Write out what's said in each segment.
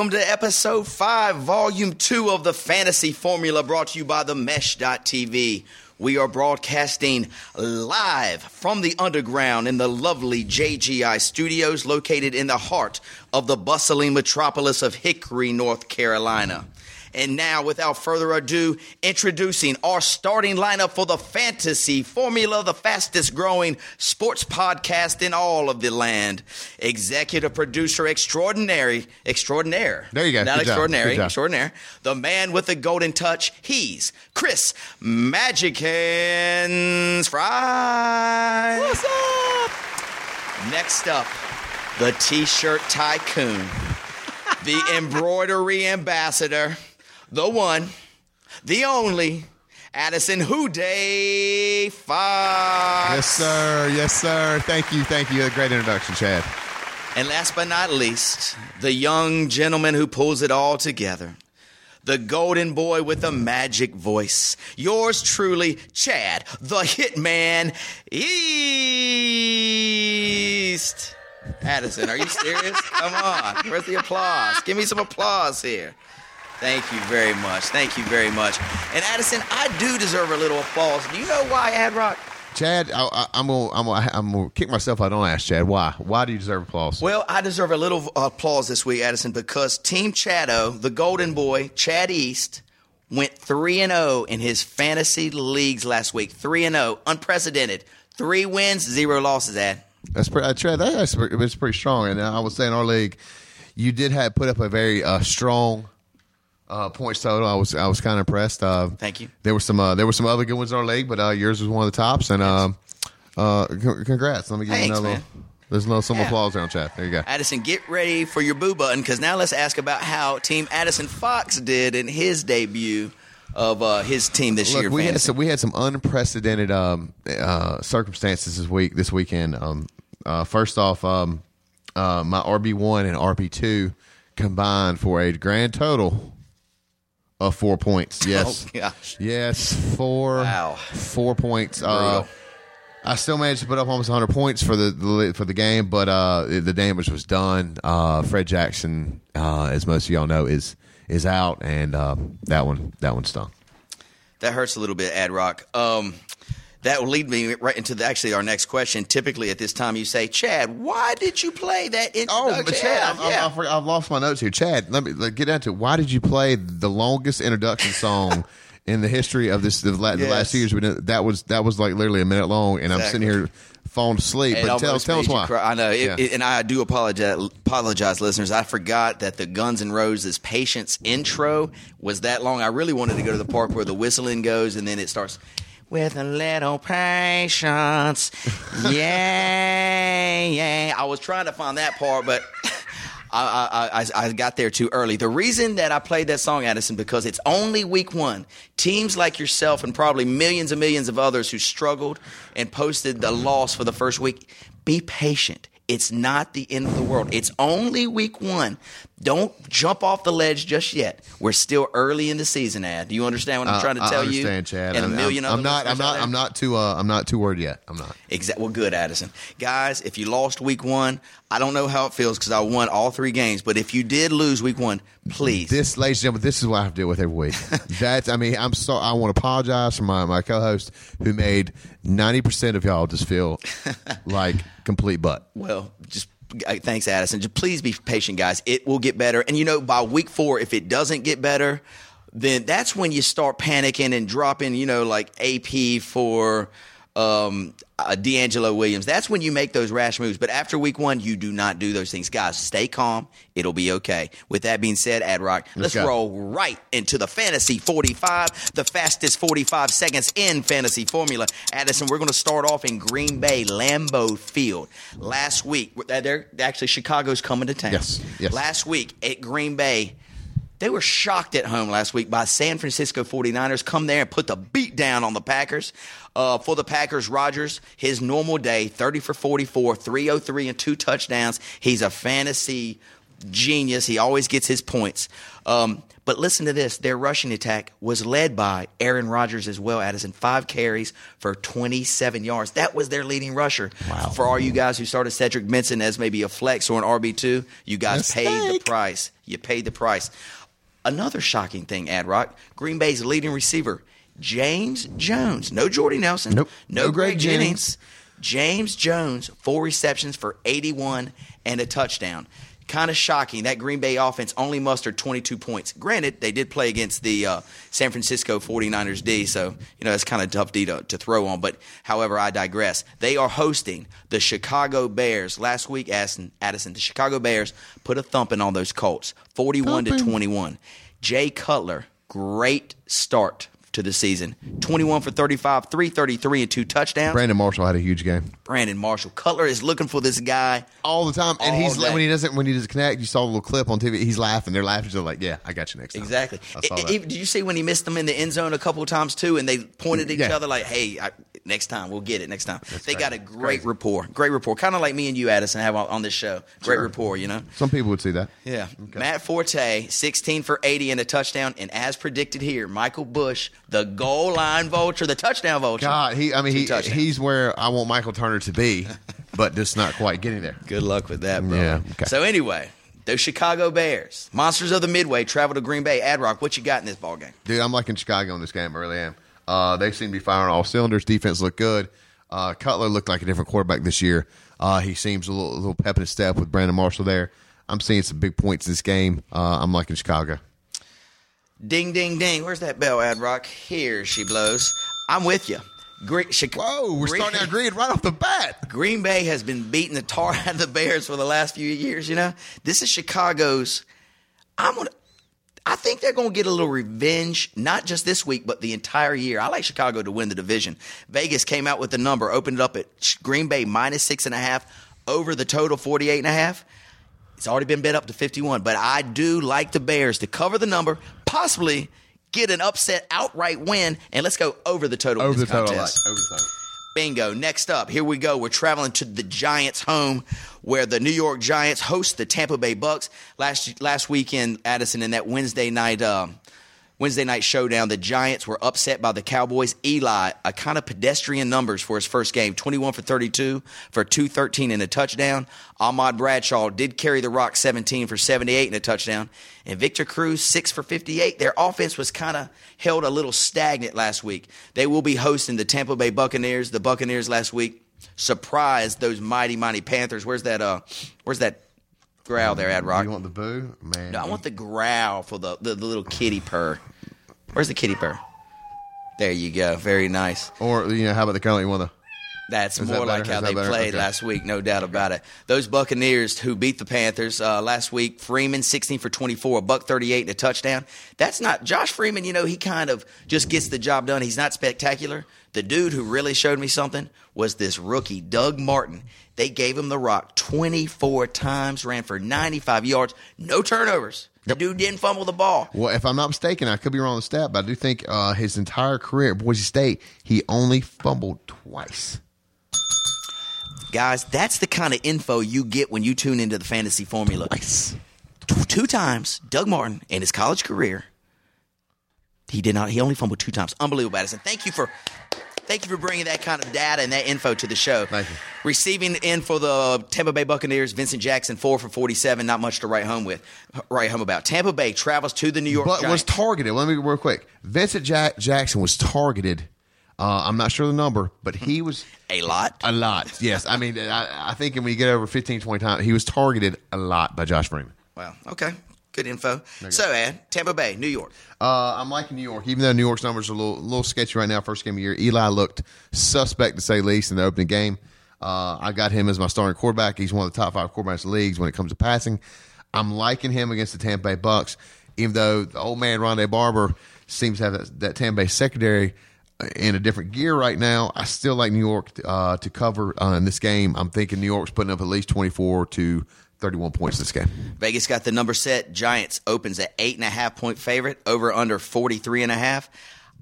Welcome to episode 5, volume 2 of the Fantasy Formula brought to you by the Mesh.tv. We are broadcasting live from the underground in the lovely JGI studios located in the heart of the bustling metropolis of Hickory, North Carolina. And now, without further ado, introducing our starting lineup for the Fantasy Formula, the fastest growing sports podcast in all of the land. Executive producer extraordinary, extraordinaire. There you go. Not Good extraordinary, extraordinaire. The man with the golden touch. He's Chris Magic Hands Fry. What's up? Next up, the T-shirt tycoon, the embroidery ambassador, the one, the only, Addison Houday Fox. Yes, sir. Yes, sir. Thank you. Thank you. A great introduction, Chad. And last but not least, the young gentleman who pulls it all together. The golden boy with the magic voice. Yours truly, Chad, the hitman East. Addison, are you serious? Come on. Where's the applause? Give me some applause here. Thank you very much. Thank you very much. And Addison, I do deserve a little applause. Do you know why, Ad Rock? Chad, I, I, I'm gonna, I'm gonna, I'm gonna kick myself. I don't ask Chad why. Why do you deserve applause? Well, I deserve a little applause this week, Addison, because Team Chado, the Golden Boy, Chad East, went three and zero in his fantasy leagues last week. Three and zero, unprecedented. Three wins, zero losses. Ad. That's pretty, uh, Chad. That, that's pretty, it's pretty strong. And I would say in our league, you did have put up a very uh, strong uh, points total. I was, I was kind of impressed. Uh, Thank you. There were some, uh, there were some other good ones in our league, but uh, yours was one of the tops. And um, uh, c- congrats. Let me give Thanks, you another. man. There's no some Yeah. applause on Chad. There you go. Addison, get ready for your boo button because now let's ask about how Team Addison Fox did in his debut of uh, his team this year. Look, we had some we had some unprecedented um, uh, circumstances this week this weekend. Um, uh, first off, um, uh, my RB one and RB two combined for a grand total of four points. Yes, Oh, gosh. yes, four. Wow. four points. Uh, I still managed to put up almost 100 points for the, the for the game, but uh, the damage was done. Uh, Fred Jackson, uh, as most of y'all know, is is out, and uh, that one that one stung. That hurts a little bit, Ad Rock. Um, that will lead me right into the, actually our next question. Typically, at this time, you say, "Chad, why did you play that?" Intro? Oh, uh, but Chad, Yeah, I've, yeah. I've, I've, I've lost my notes here. Chad, let me let, get down to it. why did you play the longest introduction song in the history of this the, la- the Yes. last years? We did- That was that was like literally a minute long, and I'm sitting here falling asleep. It but tell, tell us why. cry. I know, it, Yeah. it- and I do apologize, apologize, listeners. I forgot that the Guns N' Roses "Patience" intro was that long. I really wanted to go to the part where the whistling goes, and then it starts with a little patience. Yeah, yeah. I was trying to find that part, but. I, I, I, I got there too early. The reason that I played that song, Addison, because it's only week one. Teams like yourself and probably millions and millions of others who struggled and posted the loss for the first week, be patient. It's not the end of the world. It's only week one. Don't jump off the ledge just yet. We're still early in the season. Ad, do you understand what I'm Uh, trying to I tell you? understand, Chad. And a I'm- million I'm, I'm not. I'm not. I'm not too. Uh, I'm not too worried yet. I'm not. Exactly. Well, good, Addison. Guys, if you lost week one, I don't know how it feels because I won all three games. But if you did lose week one, please. This, ladies and gentlemen, this is what I have to deal with every week. That's. I mean, I'm so. I want to apologize for my my co-host who made ninety percent of y'all just feel like complete butt. Well, just thanks, Addison. Just please be patient, guys. It will get better. And you know, by week four, if it doesn't get better, then that's when you start panicking and dropping, you know, like AP for um, uh, D'Angelo Williams. That's when you make those rash moves. But after week one, you do not do those things. Guys, stay calm. It'll be okay. With that being said, Ad Rock, let's, go. roll right into the Fantasy 45, the fastest 45 seconds in fantasy formula. Addison, we're going to start off in Green Bay, Lambeau Field. Last week, uh, they're actually Chicago's coming to town. Yes, yes. Last week at Green Bay, they were shocked at home last week by San Francisco 49ers. Come there and put the beat down on the Packers. Uh, for the Packers, Rodgers, his normal day, 30 for 44, 303 and two touchdowns. He's a fantasy genius. He always gets his points. Um, but listen to this. Their rushing attack was led by Aaron Rodgers as well, Addison. Five carries for 27 yards. That was their leading rusher. Wow. For all you guys who started Cedric Benson as maybe a flex or an RB2, you guys paid the price. You paid the price. Another shocking thing, Ad Rock, Green Bay's leading receiver, James Jones. No Jordy Nelson. Nope. No, No Greg Greg Jennings. James Jones, four receptions for 81 and a touchdown. Kind of shocking. That Green Bay offense only mustered 22 points. Granted, they did play against the uh, San Francisco 49ers D, so, you know, that's kind of tough D to, to throw on. But, however, I digress. They are hosting the Chicago Bears. Last week, Addison, Addison the Chicago Bears put a thumping on those Colts, 41 to 21. Jay Cutler, great start to the season. 21 for 35, 333 and two touchdowns. Brandon Marshall had a huge game Brandon Marshall. Cutler is looking for this guy. all the time, and he's day. when he doesn't when he doesn't connect. You saw a little clip on TV. He's laughing. They're laughing. So like, yeah, I got you next time. Exactly. I saw I- that. I- did you see when he missed them in the end zone a couple of times too, and they pointed at each Yeah. other like, "Hey, I, next time we'll get it. Next time." they crazy. got a great Crazy. rapport. Great rapport. Kind of like me and you, Addison, have on, on this show. Great Sure. rapport. You know. Some people would see that. Yeah. Matt Forte, 16 for 80 and a touchdown. And as predicted here, Michael Bush, the goal line vulture, the touchdown vulture. God, he. I mean, he, he's where I want Michael Turner to be, but just not quite getting there. Good luck with that, bro. Yeah, okay. So anyway, those Chicago Bears, monsters of the Midway, travel to Green Bay. Ad Rock, what you got in this ball game? Dude, I'm liking Chicago in this game. I really am. Uh, they seem to be firing all cylinders. Defense looked good. Uh, Cutler looked like a different quarterback this year. Uh, he seems a little, a little pep in his step with Brandon Marshall there. I'm seeing some big points in this game. Uh, I'm liking Chicago. Ding, ding, ding. Where's that bell, Ad Rock? Here she blows. I'm with you. Green, Chicago. Whoa, we're starting out green right off the bat. Green Bay has been beating the tar out of the Bears for the last few years. You know, this is Chicago's. I'm gonna. I think they're going to get a little revenge, not just this week, but the entire year. I like Chicago to win the division. Vegas came out with the number, opened it up at Green Bay minus six and a half over the total 48 and a half. It's already been bet up to 51, but I do like the Bears to cover the number, possibly get an upset outright win, and let's go over the total. in Over the total. Like. Over the total. Bingo. Next up, here we go. We're traveling to the Giants' home, where the New York Giants host the Tampa Bay Bucks. Last last weekend, Addison, in that Wednesday night um, Wednesday night showdown, the Giants were upset by the Cowboys. Eli, a kind of pedestrian numbers for his first game, 21 for 32 for 213 and a touchdown. Ahmad Bradshaw did carry the rock 17 for 78 and a touchdown. And Victor Cruz, 6 for 58. Their offense was kind of held a little stagnant last week. They will be hosting the Tampa Bay Buccaneers. The Buccaneers last week surprised those mighty, mighty Panthers. Where's that uh where's that growl there, Ad Rock? You want the boo, man? No, I want the growl for the, the, the little kitty purr. Where's the kitty purr? There you go. Very nice. or you know, how about the of you want the? That's Is that more like better? how that they better? played Okay. last week, no doubt about it. Those Buccaneers who beat the Panthers uh, last week, Freeman 16 for 24, a buck 38 and a touchdown. That's not Josh Freeman, you know, he kind of just gets the job done. He's not spectacular. The dude who really showed me something was this rookie, Doug Martin. They gave him the rock 24 times, ran for 95 yards, no turnovers. The dude didn't fumble the ball. Well, if I'm not mistaken, I could be wrong on the stat, but I do think uh, his entire career at Boise State, he only fumbled twice. Guys, that's the kind of info you get when you tune into the fantasy formula. Twice. t- two times, Doug Martin in his college career. He did not. He only fumbled two times. Unbelievable, Addison. Thank you for thank you for bringing that kind of data and that info to the show. Thank you. Receiving in for the Tampa Bay Buccaneers, Vincent Jackson, four for forty-seven. Not much to write home with, write home about. Tampa Bay travels to the New York but was targeted. Let me real quick. Vincent Jack- Jackson was targeted. Uh, I'm not sure the number, but he was a lot. a lot. Yes, I mean, I, I think when you get over 15, 20 times, he was targeted a lot by Josh Freeman. Wow. Okay. Good info. So, Ed, Tampa Bay, New York. Uh, I'm liking New York, even though New York's numbers are a little, little sketchy right now. First game of the year, Eli looked suspect to say least in the opening game. Uh, I got him as my starting quarterback. He's one of the top five quarterbacks in the leagues when it comes to passing. I'm liking him against the Tampa Bay Bucks, even though the old man Rondé Barber seems to have that, that Tampa Bay secondary in a different gear right now. I still like New York uh, to cover uh, in this game. I'm thinking New York's putting up at least 24 to 31 points this game. Vegas got the number set. Giants opens at eight and a half point favorite, over under 43 and a half.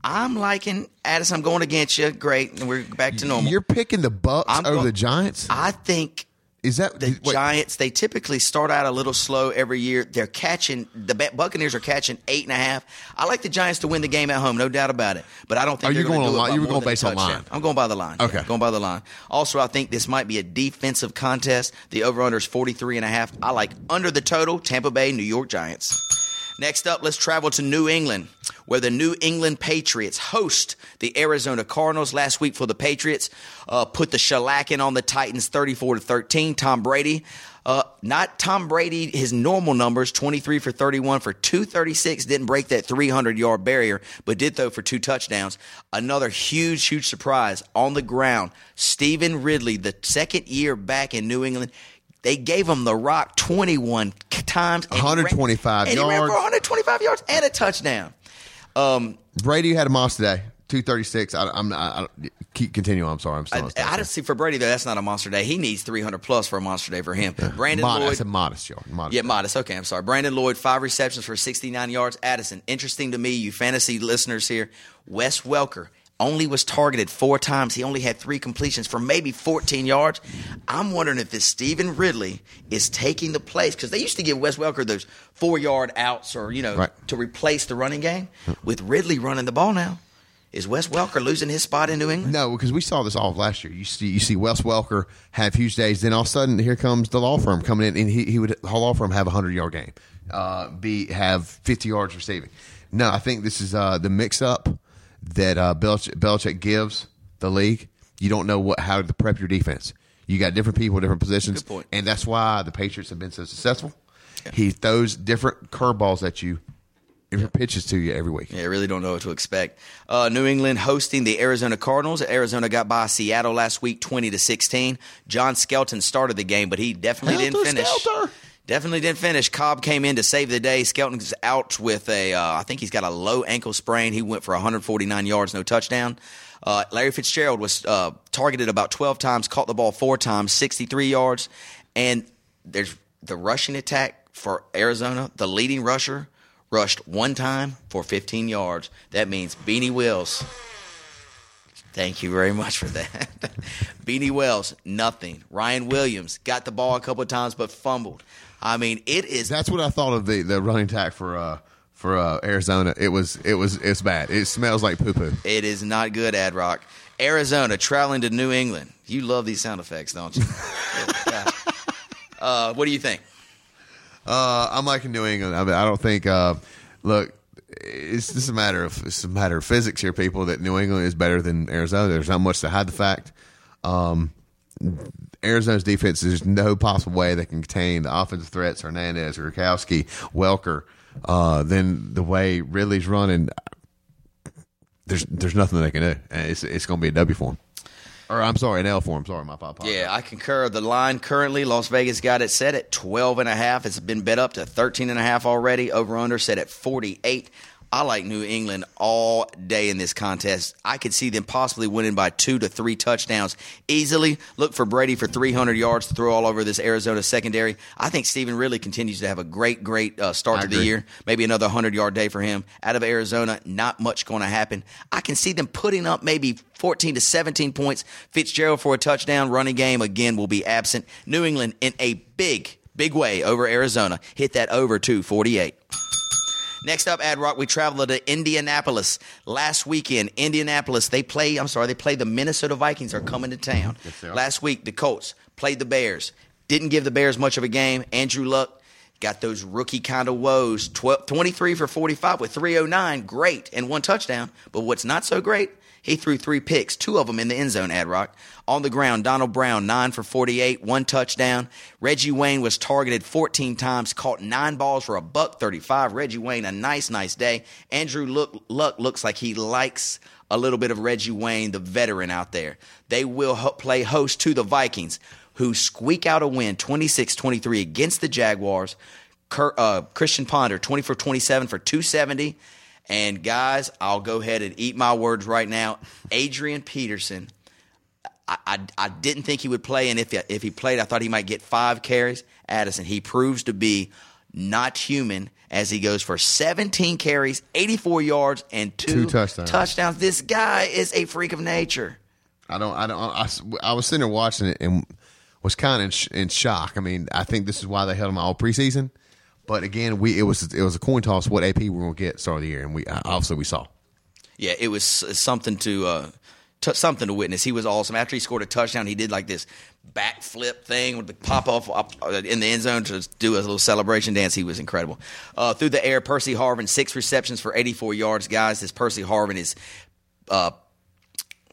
I'm liking Addison. I'm going against you. Great. And we're back to normal. You're picking the Bucks I'm over go- the Giants. I think Is that the wait, Giants, they typically start out a little slow every year. They're catching, the Buccaneers are catching eight and a half. I like the Giants to win the game at home, no doubt about it. But I don't think Are they're you going on line- you were going based on line? I'm going by the line. Yeah, Okay. going by the line. Also, I think this might be a defensive contest. The over-under is 43 and a half. I like under the total, Tampa Bay, New York Giants. Next up, let's travel to New England, where the New England Patriots host the Arizona Cardinals. Last week for the Patriots, uh, put the shellacking on the Titans, thirty-four to thirteen. Tom Brady, uh, not Tom Brady, his normal numbers, twenty-three for thirty-one for two thirty-six. Didn't break that three hundred-yard barrier, but did throw for two touchdowns. Another huge, huge surprise on the ground. Stevan Ridley, the second year back in New England. They gave him the rock 21 k- times. and ran- 125 and he ran yards. for 125 yards and a touchdown. Um, Brady had a today, two thirty six. I'm not. I, I, keep continue. I'm sorry. I'm still. I, I don't see for Brady though. That's not a monster day. He needs 300 plus for a monster day for him. Brandon modest. I Lloyd, said modest yard. Modest. yeah, modest. Okay, I'm sorry. Brandon Lloyd, five receptions for 69 yards. Addison, interesting to me, you fantasy listeners here. Wes Welker only was targeted four times. He only had three completions for maybe 14 yards. I'm wondering if this Stevan Ridley is taking the place because they used to give Wes Welker those four yard outs or you know Right. to replace the running game. With Ridley running the ball now, is Wes Welker losing his spot in New England? No, because we saw this all last year. You see, you see Wes Welker have huge days. Then all of a sudden, here comes the law firm coming in, and he, he would the law firm have a hundred yard game, uh, be have fifty yards receiving. No, I think this is uh, the mix up that uh, Belichick, Belichick gives the league. You don't know what how to prep your defense. You got different people, different positions, and that's why the Patriots have been so successful. He throws different curveballs at you, different pitches to you every week. Yeah, I really don't know what to expect. Uh, New England hosting the Arizona Cardinals. Arizona got by Seattle last week, twenty to sixteen. John Skelton started the game, but he definitely didn't Helter finish. Skelter. Definitely didn't finish. Kolb came in to save the day. Skelton's out with a, uh, I think he's got a low ankle sprain. He went for 149 yards, no touchdown. Uh, Larry Fitzgerald was uh, targeted about 12 times, caught the ball four times, 63 yards. And there's the rushing attack for Arizona. The leading rusher rushed one time for 15 yards. That means Beanie Wills. Thank you very much for that. Beanie Wells, nothing. Ryan Williams got the ball a couple of times but fumbled. I mean, it is That's what I thought of the, the running tack for uh, for uh, Arizona. It was it was it's bad. It smells like poo poo. it is not good, Ad Rock. Arizona traveling to New England. You love these sound effects, don't you? Yeah. uh, what do you think? Uh, I'm liking New England. I, mean, I don't think. Uh, look, it's just a matter of it's a matter of physics here, people. That New England is better than Arizona. There's not much to hide the fact. Um, Arizona's defense, there's no possible way they can contain the offensive threats, Hernandez, Rukowski, Welker. Uh, then the way Ridley's running, there's there's nothing they can do. It's it's going to be a W for them. Or I'm sorry, an L for them. Sorry, my apologies. Yeah, I concur. The line currently, Las Vegas got it set at 12 and a half. It's been bet up to 13 and a half already. Over under set at 48. I like New England all day in this contest. I could see them possibly winning by two to three touchdowns easily. Look for Brady for 300 yards to throw all over this Arizona secondary. I think Stevan Ridley continues to have a great, great uh, start I to the year. Maybe another 100 yard day for him. Out of Arizona, not much going to happen. I can see them putting up maybe 14 to 17 points. Fitzgerald for a touchdown. Running game, again, will be absent. New England in a big, Big way over Arizona. Hit that over to 48. Next up, Ad Rock, we travel to Indianapolis. Last weekend, Indianapolis, they play, I'm sorry, they play the Minnesota Vikings are coming to town. Yes. Last week, the Colts played the Bears. Didn't give the Bears much of a game. Andrew Luck got those rookie kind of woes. 12, 23 for 45 with 309. Great. And one touchdown. But what's not so great? He threw three picks, two of them in the end zone, Ad Rock. On the ground, Donald Brown, 9 for 48, one touchdown. Reggie Wayne was targeted 14 times, caught nine balls for a buck 35. Reggie Wayne, a nice, nice day. Andrew Luck, Luck looks like he likes a little bit of Reggie Wayne, the veteran out there. They will ho- play host to the Vikings, who squeak out a win 26 23 against the Jaguars. Kurt, uh, Christian Ponder, 20 for 27 for 270. And guys, I'll go ahead and eat my words right now. Adrian Peterson, I, I, I didn't think he would play, and if he, if he played, I thought he might get five carries. Addison, he proves to be not human as he goes for 17 carries, 84 yards, and two, Two touchdowns. touchdowns. This guy is a freak of nature. I don't. I don't. I, I was sitting there watching it and was kind of in, sh- in shock. I mean, I think this is why they held him all preseason. But again, we it was it was a coin toss what AP we were going to get start of the year, and we obviously we saw. Yeah, it was something to uh, t- something to witness. He was awesome. After he scored a touchdown, he did like this backflip thing with the pop off uh, in the end zone to do a little celebration dance. He was incredible. Uh, through the air, Percy Harvin six receptions for 84 yards. Guys, this Percy Harvin is. Uh,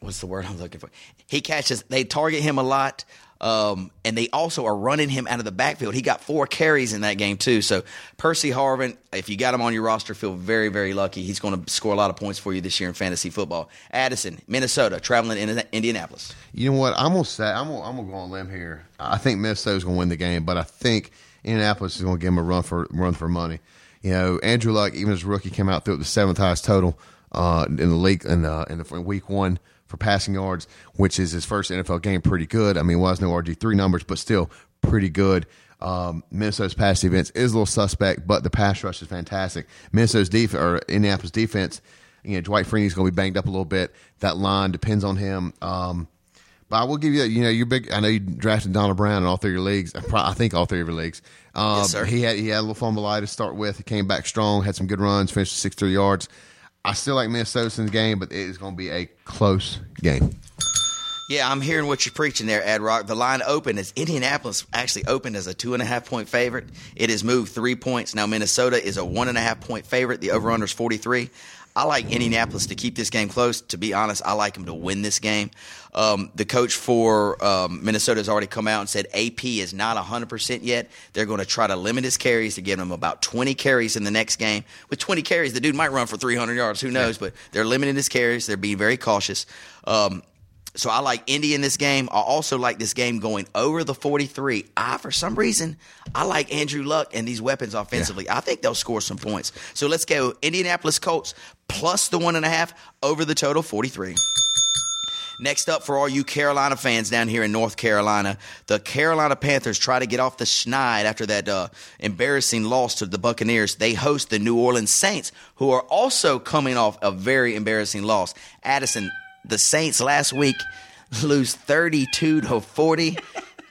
what's the word I'm looking for? He catches. They target him a lot. Um, and they also are running him out of the backfield. He got four carries in that game too. So Percy Harvin, if you got him on your roster, feel very, very lucky. He's going to score a lot of points for you this year in fantasy football. Addison, Minnesota, traveling in Indianapolis. You know what? I'm gonna say I'm gonna, I'm gonna go on limb here. I think Minnesota's gonna win the game, but I think Indianapolis is gonna give him a run for run for money. You know, Andrew Luck, even as a rookie, came out through the seventh highest total uh, in the league in, uh, in, the, in week one for passing yards, which is his first NFL game. Pretty good. I mean, was no RG three numbers, but still pretty good. Um, Minnesota's pass defense is a little suspect, but the pass rush is fantastic. Minnesota's defense or Indianapolis defense, you know, Dwight Freeney's going to be banged up a little bit. That line depends on him. Um, but I will give you, you know, you're big. I know you drafted Donald Brown in all three of your leagues. I I think all three of your leagues. Um, Yes, sir. He had he had a little fumbleitis to start with. He came back strong, had some good runs, finished with 63 yards. I still like Minnesota in the game, but it is going to be a close game. Yeah, I'm hearing what you're preaching there, Ad Rock. The line opened as Indianapolis actually opened as a two and a half point favorite. It has moved three points. Now Minnesota is a one and a half point favorite. The over under is 43. I like Indianapolis to keep this game close. To be honest, I like them to win this game. Um, the coach for um, Minnesota has already come out and said AP is not 100% yet. They're going to try to limit his carries to give him about 20 carries in the next game. With 20 carries, the dude might run for 300 yards. Who knows? But they're limiting his carries. They're being very cautious. Um, so I like Indy in this game. I also like this game going over the 43. I, for some reason, I like Andrew Luck and these weapons offensively. I think they'll score some points. So let's go Indianapolis Colts plus the one and a half over the total 43. Next up, for all you Carolina fans down here in North Carolina, the Carolina Panthers try to get off the schneid after that uh, embarrassing loss to the Buccaneers. They host the New Orleans Saints, who are also coming off a very embarrassing loss. Addison, the Saints last week lose 32 to 40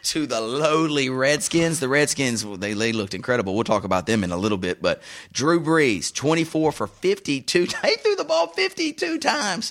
to the lowly Redskins. The Redskins, they, they looked incredible. We'll talk about them in a little bit. But Drew Brees, 24 for 52. He threw the ball 52 times,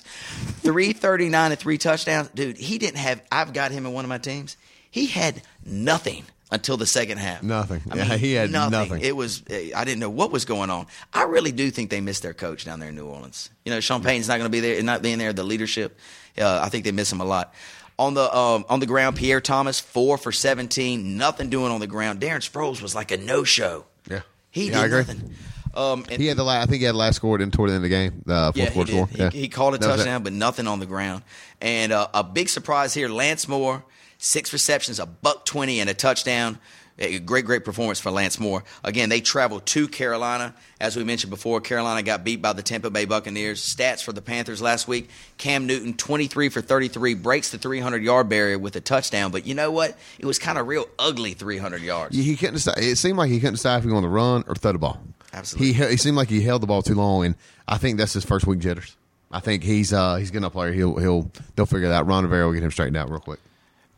339 and three touchdowns. Dude, he didn't have, I've got him in one of my teams. He had nothing until the second half. Nothing. i Yeah, he had nothing. It was, I didn't know what was going on. I really do think they missed their coach down there in New Orleans. You know, Sean Payton's not going to be there, not being there, the leadership. Uh, I think they miss him a lot. On the um, on the ground, Pierre Thomas four for seventeen, nothing doing on the ground. Darren Sproles was like a no show. Yeah. he Yeah, did nothing. Um, and He had the last, I think he had the last score in toward the end of the game. Uh, fourth yeah, he, quarter did. score. He, Yeah. he called a That touchdown, but nothing on the ground. And uh, a big surprise here: Lance Moore, six receptions, a buck twenty, and a touchdown. A great, great performance for Lance Moore. Again, they traveled to Carolina. As we mentioned before, Carolina got beat by the Tampa Bay Buccaneers. Stats for the Panthers last week Cam Newton, 23 for 33, breaks the 300 yard barrier with a touchdown. But you know what? It was kind of real ugly 300 yards. Yeah, he couldn't decide. It seemed like he couldn't decide if he was going to run or throw the ball. Absolutely. He he seemed like he held the ball too long, and I think that's his first week jitters. I think he's uh he's getting up player. He'll he'll they'll figure that. out. Ron Rivera will get him straightened out real quick.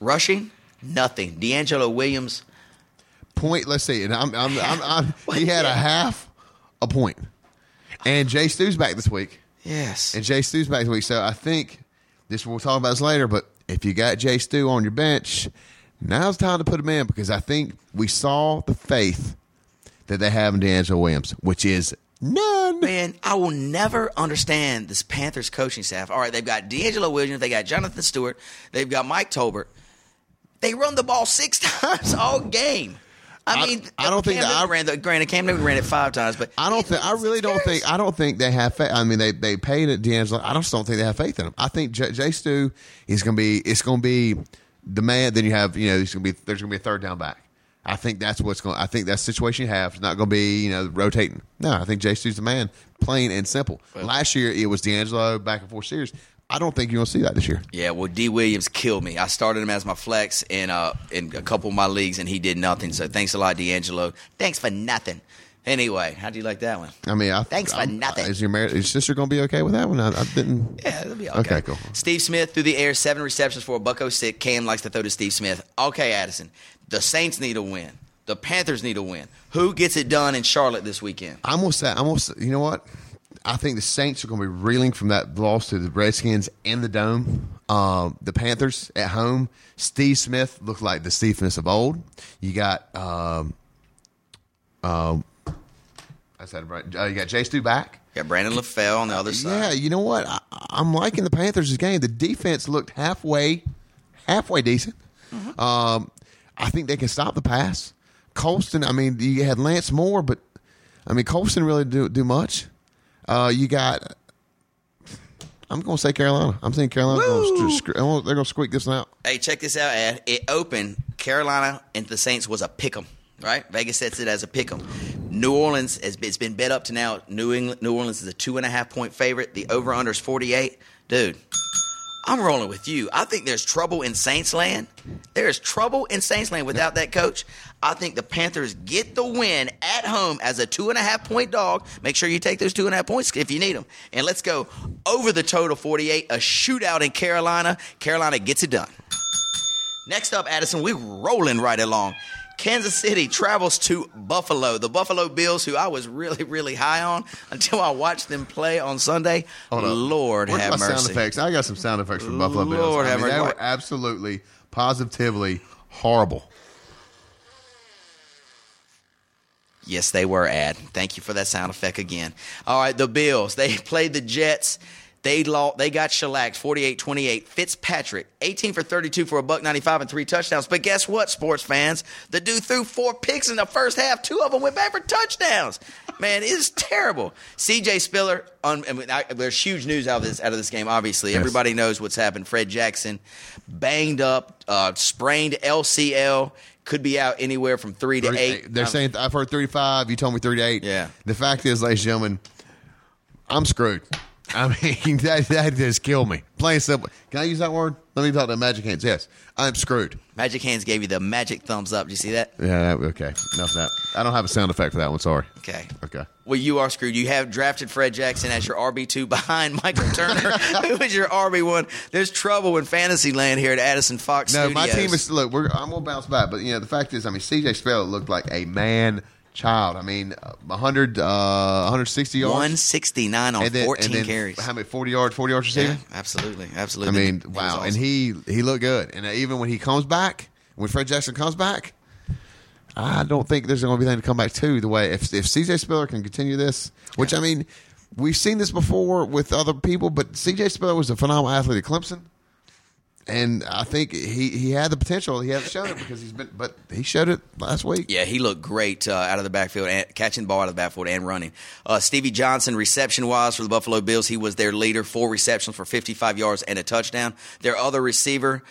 Rushing, nothing. D'Angelo Williams, point. Let's see, and I'm, I'm, I'm, I'm he had a half a point. and Jay Stu's back this week, Yes. and Jay Stu's back this week. So I think this we'll talk about this later. But if you got Jay Stu on your bench, now's time to put him in because I think we saw the faith that they have in D'Angelo Williams, which is none. Man, I will never understand this Panthers coaching staff. All right, they've got D'Angelo Williams, they got Jonathan Stewart, they've got Mike Tolbert. They run the ball six times all game. I, I- mean, I don't think I- ran the, granted Cam Newton ran it five times, but I don't think. I really don't think. I don't think they have faith. I mean, they they paid it D'Angelo. I just don't think they have faith in him. I think J, Jay Stu is going to be. It's going to be the man. Then you have you know. There's going to be there's going to be a third down back. I think that's what's going. I think that's the situation you have. It's not going to be you know rotating. No, I think Jay Stu's the man. Plain and simple. Last year it was D'Angelo back and forth series. I don't think you're going to see that this year. Yeah, well, D. Williams killed me. I started him as my flex in uh in a couple of my leagues, and he did nothing. So thanks a lot, D'Angelo. Thanks for nothing. Anyway, how do you like that one? I mean, I, Thanks for I'm- nothing. Is your is sister going to be okay with that one? I, I didn't. Yeah, it'll be okay. Okay, cool. Steve Smith through the air, seven receptions for a bucko sick. Cam likes to throw to Steve Smith. Okay, Addison. The Saints need a win. The Panthers need a win. Who gets it done in Charlotte this weekend? I'm gonna say, I'm gonna say, you know what? I think the Saints are going to be reeling from that loss to the Redskins in the dome. Um, the Panthers at home. Steve Smith looked like the Steve Smith of old. You got, um, um, I said right. Uh, you got Jay Stu back. You Got Brandon LaFell on the other side. Yeah, you know what? I, I'm liking the Panthers' game. The defense looked halfway, halfway decent. Um, I think they can stop the pass. Colston, I mean, you had Lance Moore, but I mean, Colston really do do much. Uh, you got. I'm going to say Carolina. I'm saying Carolina. Gonna, sc- they're going to squeak this one out. Hey, check this out, Ad. It opened Carolina and the Saints was a pick 'em, right? Vegas sets it as a pick 'em. New Orleans has it's been bet up to now. New England, New Orleans is a two and a half point favorite. The over under is 48. Dude, I'm rolling with you. I think there's trouble in Saints land. There is trouble in Saints land without that coach. I think the Panthers get the win at home as a two and a half point dog. Make sure you take those two and a half points if you need them. And let's go over the total 48. A shootout in Carolina. Carolina gets it done. Next up, Addison, we're rolling right along. Kansas City travels to Buffalo. The Buffalo Bills, who I was really, really high on until I watched them play on Sunday. Hold up. Lord Where's have my mercy. sound effects? I got some sound effects from Buffalo Bills. Lord I have mean, they were absolutely, positively horrible. Yes, they were, Ad. Thank you for that sound effect again. All right, the Bills. They played the Jets. They lost, they got shellacked 48-28. Fitzpatrick, 18 for 32 for a buck 95 and three touchdowns. But guess what, sports fans? The dude threw four picks in the first half. Two of them went back for touchdowns. Man, it is terrible. CJ Spiller, on, I mean, I, there's huge news out of this out of this game. Obviously, Yes. everybody knows what's happened. Fred Jackson, banged up, uh, sprained LCL, could be out anywhere from three to eight. They're Um, saying I've heard 35. You told me 38. Yeah. The fact is, ladies and gentlemen, I'm screwed. I mean, that, that just killed me. Plain simple. Can I use that word? Let me talk to Magic Hands. Yes, I'm screwed. Magic Hands gave you the magic thumbs up. Did you see that? Yeah, that- okay. Enough of that. I don't have a sound effect for that one. Sorry. Okay. Okay. Well, you are screwed. You have drafted Fred Jackson as your RB2 behind Michael Turner, who is your RB1. There's trouble in fantasy land here at Addison Fox No, Studios. my team is look. We're, I'm gonna bounce back, but you know the fact is, I mean, CJ Spiller looked like a man child. I mean, uh, 100, uh, 160 yards, 169 on and then, 14 and then carries. How many? 40 yards, 40 yards Yeah, receiving. absolutely. I mean, was wow. And awesome. he he looked good. And even when he comes back, when Fred Jackson comes back, I don't think there's going to be anything to come back to the way if if CJ Spiller can continue this, which I mean, we've seen this before with other people, but CJ Spiller was a phenomenal athlete at Clemson. And I think he, he had the potential. He hasn't shown it because he's been, but he showed it last week. Yeah, he looked great uh, out of the backfield, and, catching ball out of the backfield and running. Uh, Stevie Johnson, reception wise for the Buffalo Bills, he was their leader, four receptions for 55 yards and a touchdown. Their other receiver,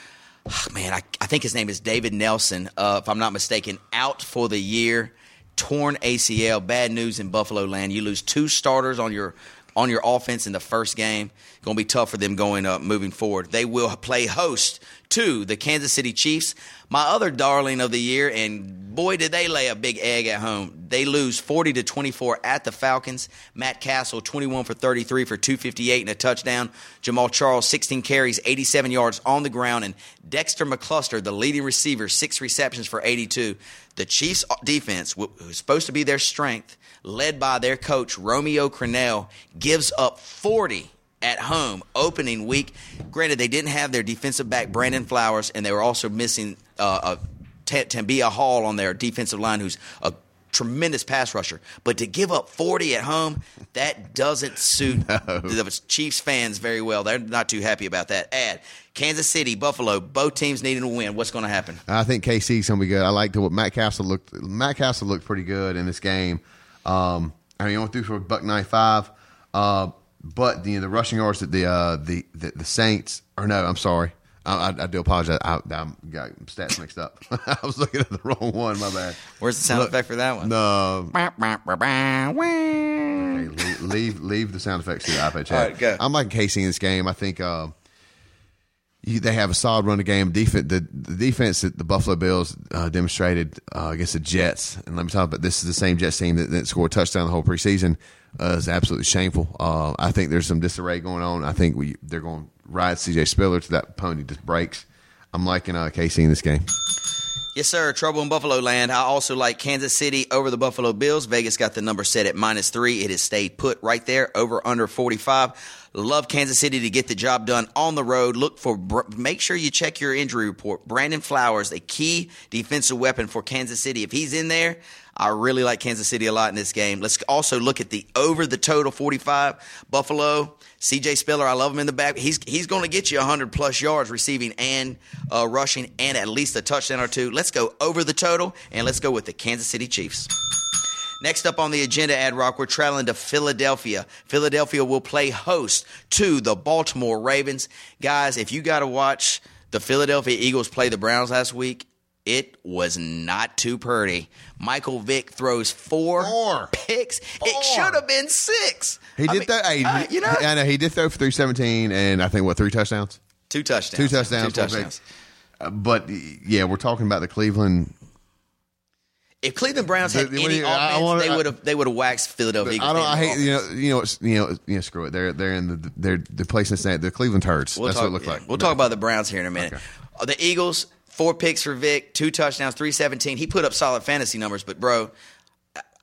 ah, man, I, I think his name is David Nelson, uh, if I'm not mistaken, out for the year, torn ACL. Bad news in Buffalo land. You lose two starters on your on your offense in the first game. Going to be tough for them going up moving forward. They will play host to the Kansas City Chiefs, my other darling of the year, and boy did they lay a big egg at home. They lose 40 to 24 at the Falcons. Matt Cassel 21 for 33 for 258 and a touchdown. Jamaal Charles 16 carries, 87 yards on the ground, and Dexter McCluster, the leading receiver, six receptions for 82. The Chiefs defense, who's supposed to be their strength, led by their coach Romeo Crennel, gives up 40 at home opening week. Granted, they didn't have their defensive back Brandon Flowers, and they were also missing uh, a Tamba Hali on their defensive line, who's a tremendous pass rusher. But to give up 40 at home, that doesn't suit no. the Chiefs fans very well. They're not too happy about that. Add Kansas City, Buffalo, both teams needing to win. What's going to happen? I think KC's going to be good. I like what Matt Cassel looked. Matt Cassel looked pretty good in this game. Um, I mean, he went through for a buck ninety five. Uh, but you know, the rushing yards that the, uh, the, the the Saints or no, I'm sorry. I, I, I do apologize. I, I got stats mixed up. I was looking at the wrong one. My bad. Where's the sound Look, effect for that one? No. okay, leave, leave, leave the sound effects to the iPad chat. All right, go. I'm like Casey in this game. I think uh, you, they have a solid run of game. Defense, the, the defense that the Buffalo Bills uh, demonstrated uh, against the Jets, and let me talk about this is the same Jets team that, that scored a touchdown the whole preseason uh, is absolutely shameful. Uh, I think there's some disarray going on. I think we they're going to ride C.J. Spiller to that pony just breaks. I'm liking uh, KC in this game. Yes, sir. Trouble in Buffalo land. I also like Kansas City over the Buffalo Bills. Vegas got the number set at minus three. It has stayed put right there, over under 45. Love Kansas City to get the job done on the road. Look for, make sure you check your injury report. Brandon Flowers, a key defensive weapon for Kansas City. If he's in there, I really like Kansas City a lot in this game. Let's also look at the over the total 45. Buffalo, CJ Spiller, I love him in the back. He's he's going to get you 100 plus yards receiving and uh, rushing and at least a touchdown or two. Let's go over the total and let's go with the Kansas City Chiefs. Next up on the agenda, Ad Rock, we're traveling to Philadelphia. Philadelphia will play host to the Baltimore Ravens. Guys, if you got to watch the Philadelphia Eagles play the Browns last week, it was not too pretty. Michael Vick throws four, four. picks. Four. It should have been six. He I did that. Uh, you know, I know he did throw for three seventeen, and I think what three touchdowns? Two touchdowns. Two touchdowns. Two touchdowns. Uh, but yeah, we're talking about the Cleveland. If Cleveland Browns had the, any offense, wanna, they would have they would have waxed Philadelphia. I don't. I hate you know you know you know you know screw it. They're they're in the they're the place in the Cleveland Turds. We'll That's talk, what it looked yeah. like. We'll talk about the Browns here in a minute. Okay. Uh, the Eagles Four picks for Vick, two touchdowns, 317. He put up solid fantasy numbers, but bro,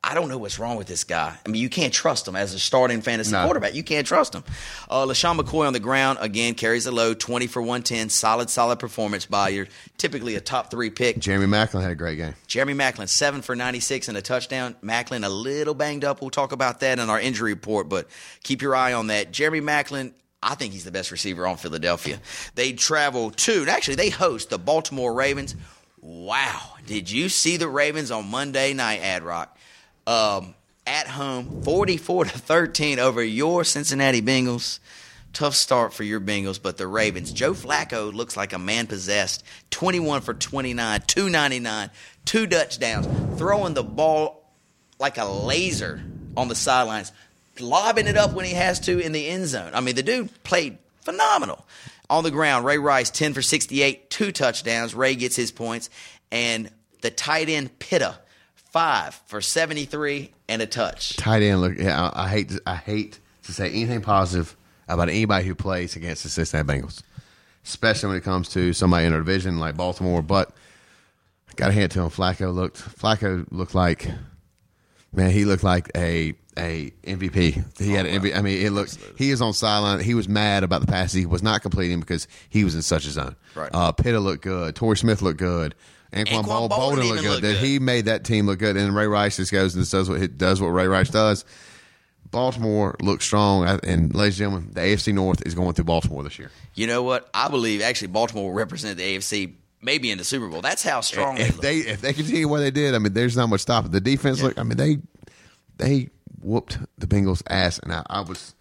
I don't know what's wrong with this guy. I mean, you can't trust him as a starting fantasy no. quarterback. You can't trust him. Uh, LeSean McCoy on the ground, again, carries the load, 20 for 110. Solid, solid performance by your typically a top three pick. Jeremy Maclin had a great game. Jeremy Maclin, 7 for 96 and a touchdown. Maclin, a little banged up. We'll talk about that in our injury report, but keep your eye on that. Jeremy Maclin, I think he's the best receiver on Philadelphia. They travel to, actually, they host the Baltimore Ravens. Wow. Did you see the Ravens on Monday night, Ad Rock? Um, at home, 44 to 13 over your Cincinnati Bengals. Tough start for your Bengals, but the Ravens. Joe Flacco looks like a man possessed. 21 for 29, 299, two touchdowns, throwing the ball like a laser on the sidelines lobbing it up when he has to in the end zone. I mean, the dude played phenomenal. On the ground, Ray Rice, 10 for 68, two touchdowns. Ray gets his points. And the tight end, Pitta, five for 73 and a touch. Tight end, look, yeah, I, I hate to, I hate to say anything positive about anybody who plays against the Cincinnati Bengals, especially when it comes to somebody in our division like Baltimore. But I got a hand to him. Flacco looked Flacco looked like man, he looked like a a MVP. He oh, had an MVP. I mean, it looks He is on sideline. He was mad about the pass he was not completing because he was in such a zone. Right. Uh, Pitta looked good. Torrey Smith looked good. Anquan, Anquan Boldin looked good. good. He made that team look good. And Ray Rice just goes and does what he does what Ray Rice does. Baltimore looks strong, and ladies and gentlemen, the AFC North is going through Baltimore this year. You know what? I believe actually Baltimore will represent the AFC maybe in the Super Bowl. That's how strong if they, they if they continue what they did. I mean, there's not much stopping. The defense yeah. look. I mean, they they whooped the Bengals' ass, and I, I was.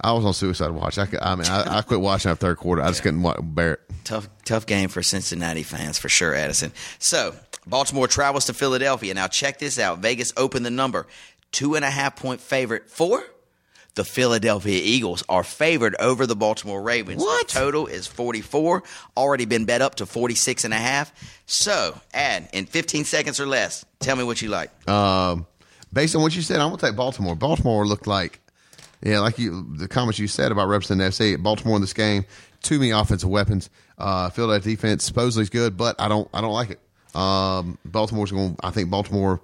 I was on suicide watch. I, I mean, I, I, quit watching after third quarter. I just couldn't bear it. Tough, tough game for Cincinnati fans for sure, Addison. So Baltimore travels to Philadelphia. Now check this out. Vegas opened the number two and a half point favorite for the Philadelphia Eagles are favored over the Baltimore Ravens. What? The total is 44, already been bet up to 46 and a half. So, add in 15 seconds or less, tell me what you like. Um, based on what you said, I'm gonna take Baltimore. Baltimore looked like, yeah, like you the comments you said about representing FC. Baltimore in this game, too many offensive weapons. Uh, Philadelphia defense supposedly is good, but I don't I don't like it. Um, Baltimore's going. I think Baltimore.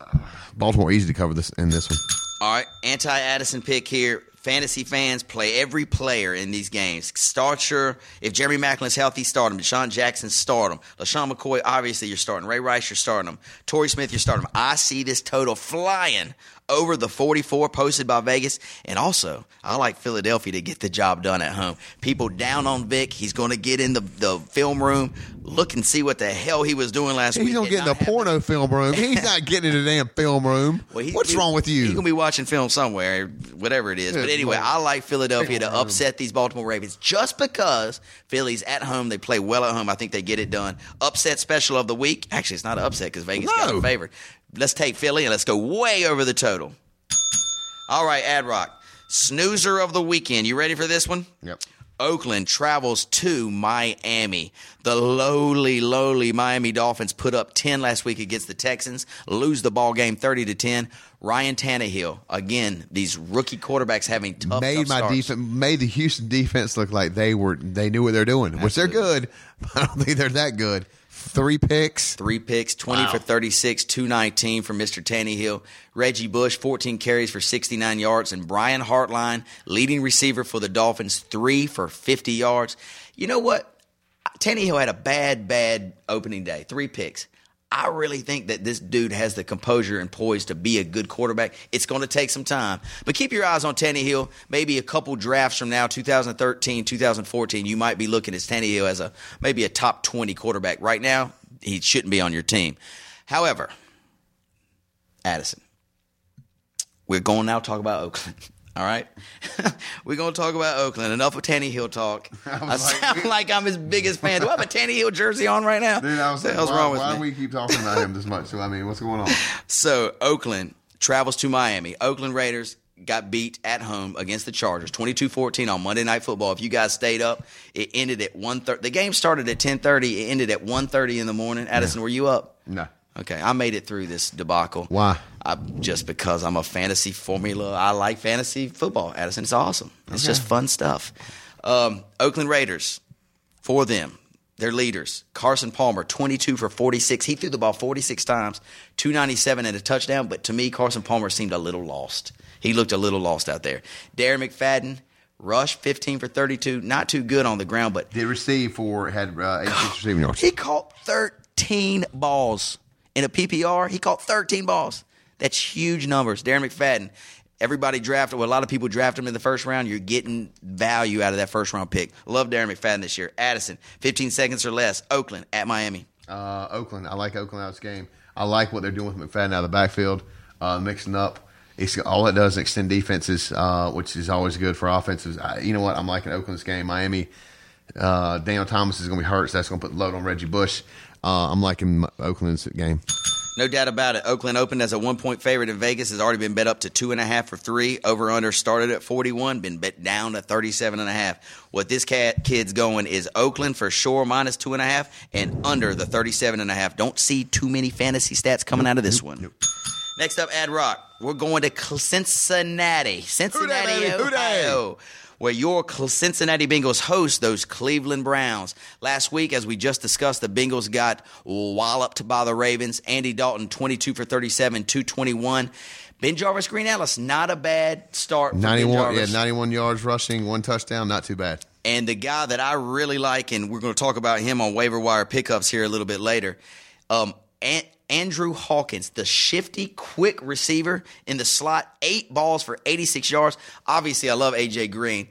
uh, Baltimore easy to cover this in this one. All right, anti Addison pick here. Fantasy fans play every player in these games. Start your if Jeremy Maclin's healthy, start him. DeSean Jackson, start him. LeSean McCoy, obviously you're starting. Ray Rice, you're starting him. Torrey Smith, you're starting him. I see this total flying over the 44 posted by Vegas. And also, I like Philadelphia to get the job done at home. People down on Vick. He's going to get in the, the film room, look and see what the hell he was doing last week. He's gonna get in the porno film room. He's not getting in the damn film room. Well, he- What's he- wrong with you? He's gonna be watching film somewhere, whatever it is. but anyway. I like Philadelphia to upset these Baltimore Ravens just because Philly's at home. They play well at home. I think they get it done. Upset special of the week. Actually, it's not an upset because Vegas got No. them favored. Let's take Philly and let's go way over the total. All right, Ad Rock. Snoozer of the weekend. You ready for this one? Yep. Oakland travels to Miami. The lowly, lowly Miami Dolphins put up 10 last week against the Texans, lose the ball game 30 to 10. Ryan Tannehill, again, these rookie quarterbacks having tough, made tough my defense made the Houston defense look like they were they knew what they're doing, which they're good. But I don't think they're that good. Three picks. Three picks, 20 for 36, 219 for Mr. Tannehill. Reggie Bush, 14 carries for 69 yards. And Brian Hartline, leading receiver for the Dolphins, three for 50 yards. You know what? Tannehill had a bad, bad opening day. Three picks. I really think that this dude has the composure and poise to be a good quarterback. It's going to take some time. But keep your eyes on Tannehill. Maybe a couple drafts from now, 2013, 2014, you might be looking at Tannehill as a maybe a top 20 quarterback. Right now, he shouldn't be on your team. However, Addison, we're going now to talk about Oakland. All right, we're going to talk about Oakland. Enough of Tannehill talk. I, was like, sound like I'm his biggest fan. Do I have a Tannehill jersey on right now? Dude, I was what the like, hell's why, wrong with why me? we keep talking about him this much? So I mean, what's going on? So Oakland travels to Miami. Oakland Raiders got beat at home against the Chargers 22-14 on Monday Night Football. If you guys stayed up, it ended at 1:30. The game started at 10:30. It ended at 1:30 in the morning. Addison, were you up? No. Okay, I made it through this debacle. Why? I, just because I'm a fantasy formula. I like fantasy football, Addison. It's awesome. It's just fun stuff. Um, Oakland Raiders, for them, their leaders, Carson Palmer, 22 for 46. He threw the ball 46 times, 297 and a touchdown. But to me, Carson Palmer seemed a little lost. He looked a little lost out there. Darren McFadden, rush 15 for 32. Not too good on the ground, but Did receive for had uh, 86 receiving yards. he caught 13 balls. In a PPR, he caught 13 balls. That's huge numbers. Darren McFadden, everybody drafted, well, a lot of people drafted him in the first round. You're getting value out of that first round pick. Love Darren McFadden this year. Addison, 15 seconds or less. Oakland at Miami. Uh, Oakland. I like Oakland out this game. I like what they're doing with McFadden out of the backfield, uh, mixing up. It's all it does is extend defenses, uh, which is always good for offenses. I, you know what? I'm liking Oakland's game. Miami. Uh, Daniel Thomas is going to be hurt, so that's going to put load on Reggie Bush. Uh, I'm liking Oakland's game. No doubt about it. Oakland opened as a one point favorite in Vegas. Has already been bet up to two and a half for three. Over under started at 41, been bet down to 37 and a half. What this cat kid's going is Oakland for sure minus two and a half and under the 37 and a half. Don't see too many fantasy stats coming out of this one. Next up, Ad Rock. We're going to Cincinnati. Cincinnati. Ohio where your Cincinnati Bengals host those Cleveland Browns. Last week, as we just discussed, the Bengals got walloped by the Ravens. Andy Dalton, 22 for 37, 221. BenJarvus Green-Ellis, not a bad start. For ben 91, yeah, 91 yards rushing, one touchdown, not too bad. And the guy that I really like, and we're going to talk about him on waiver wire pickups here a little bit later, um, Andrew Hawkins, the shifty, quick receiver in the slot, eight balls for 86 yards. Obviously, I love AJ Green,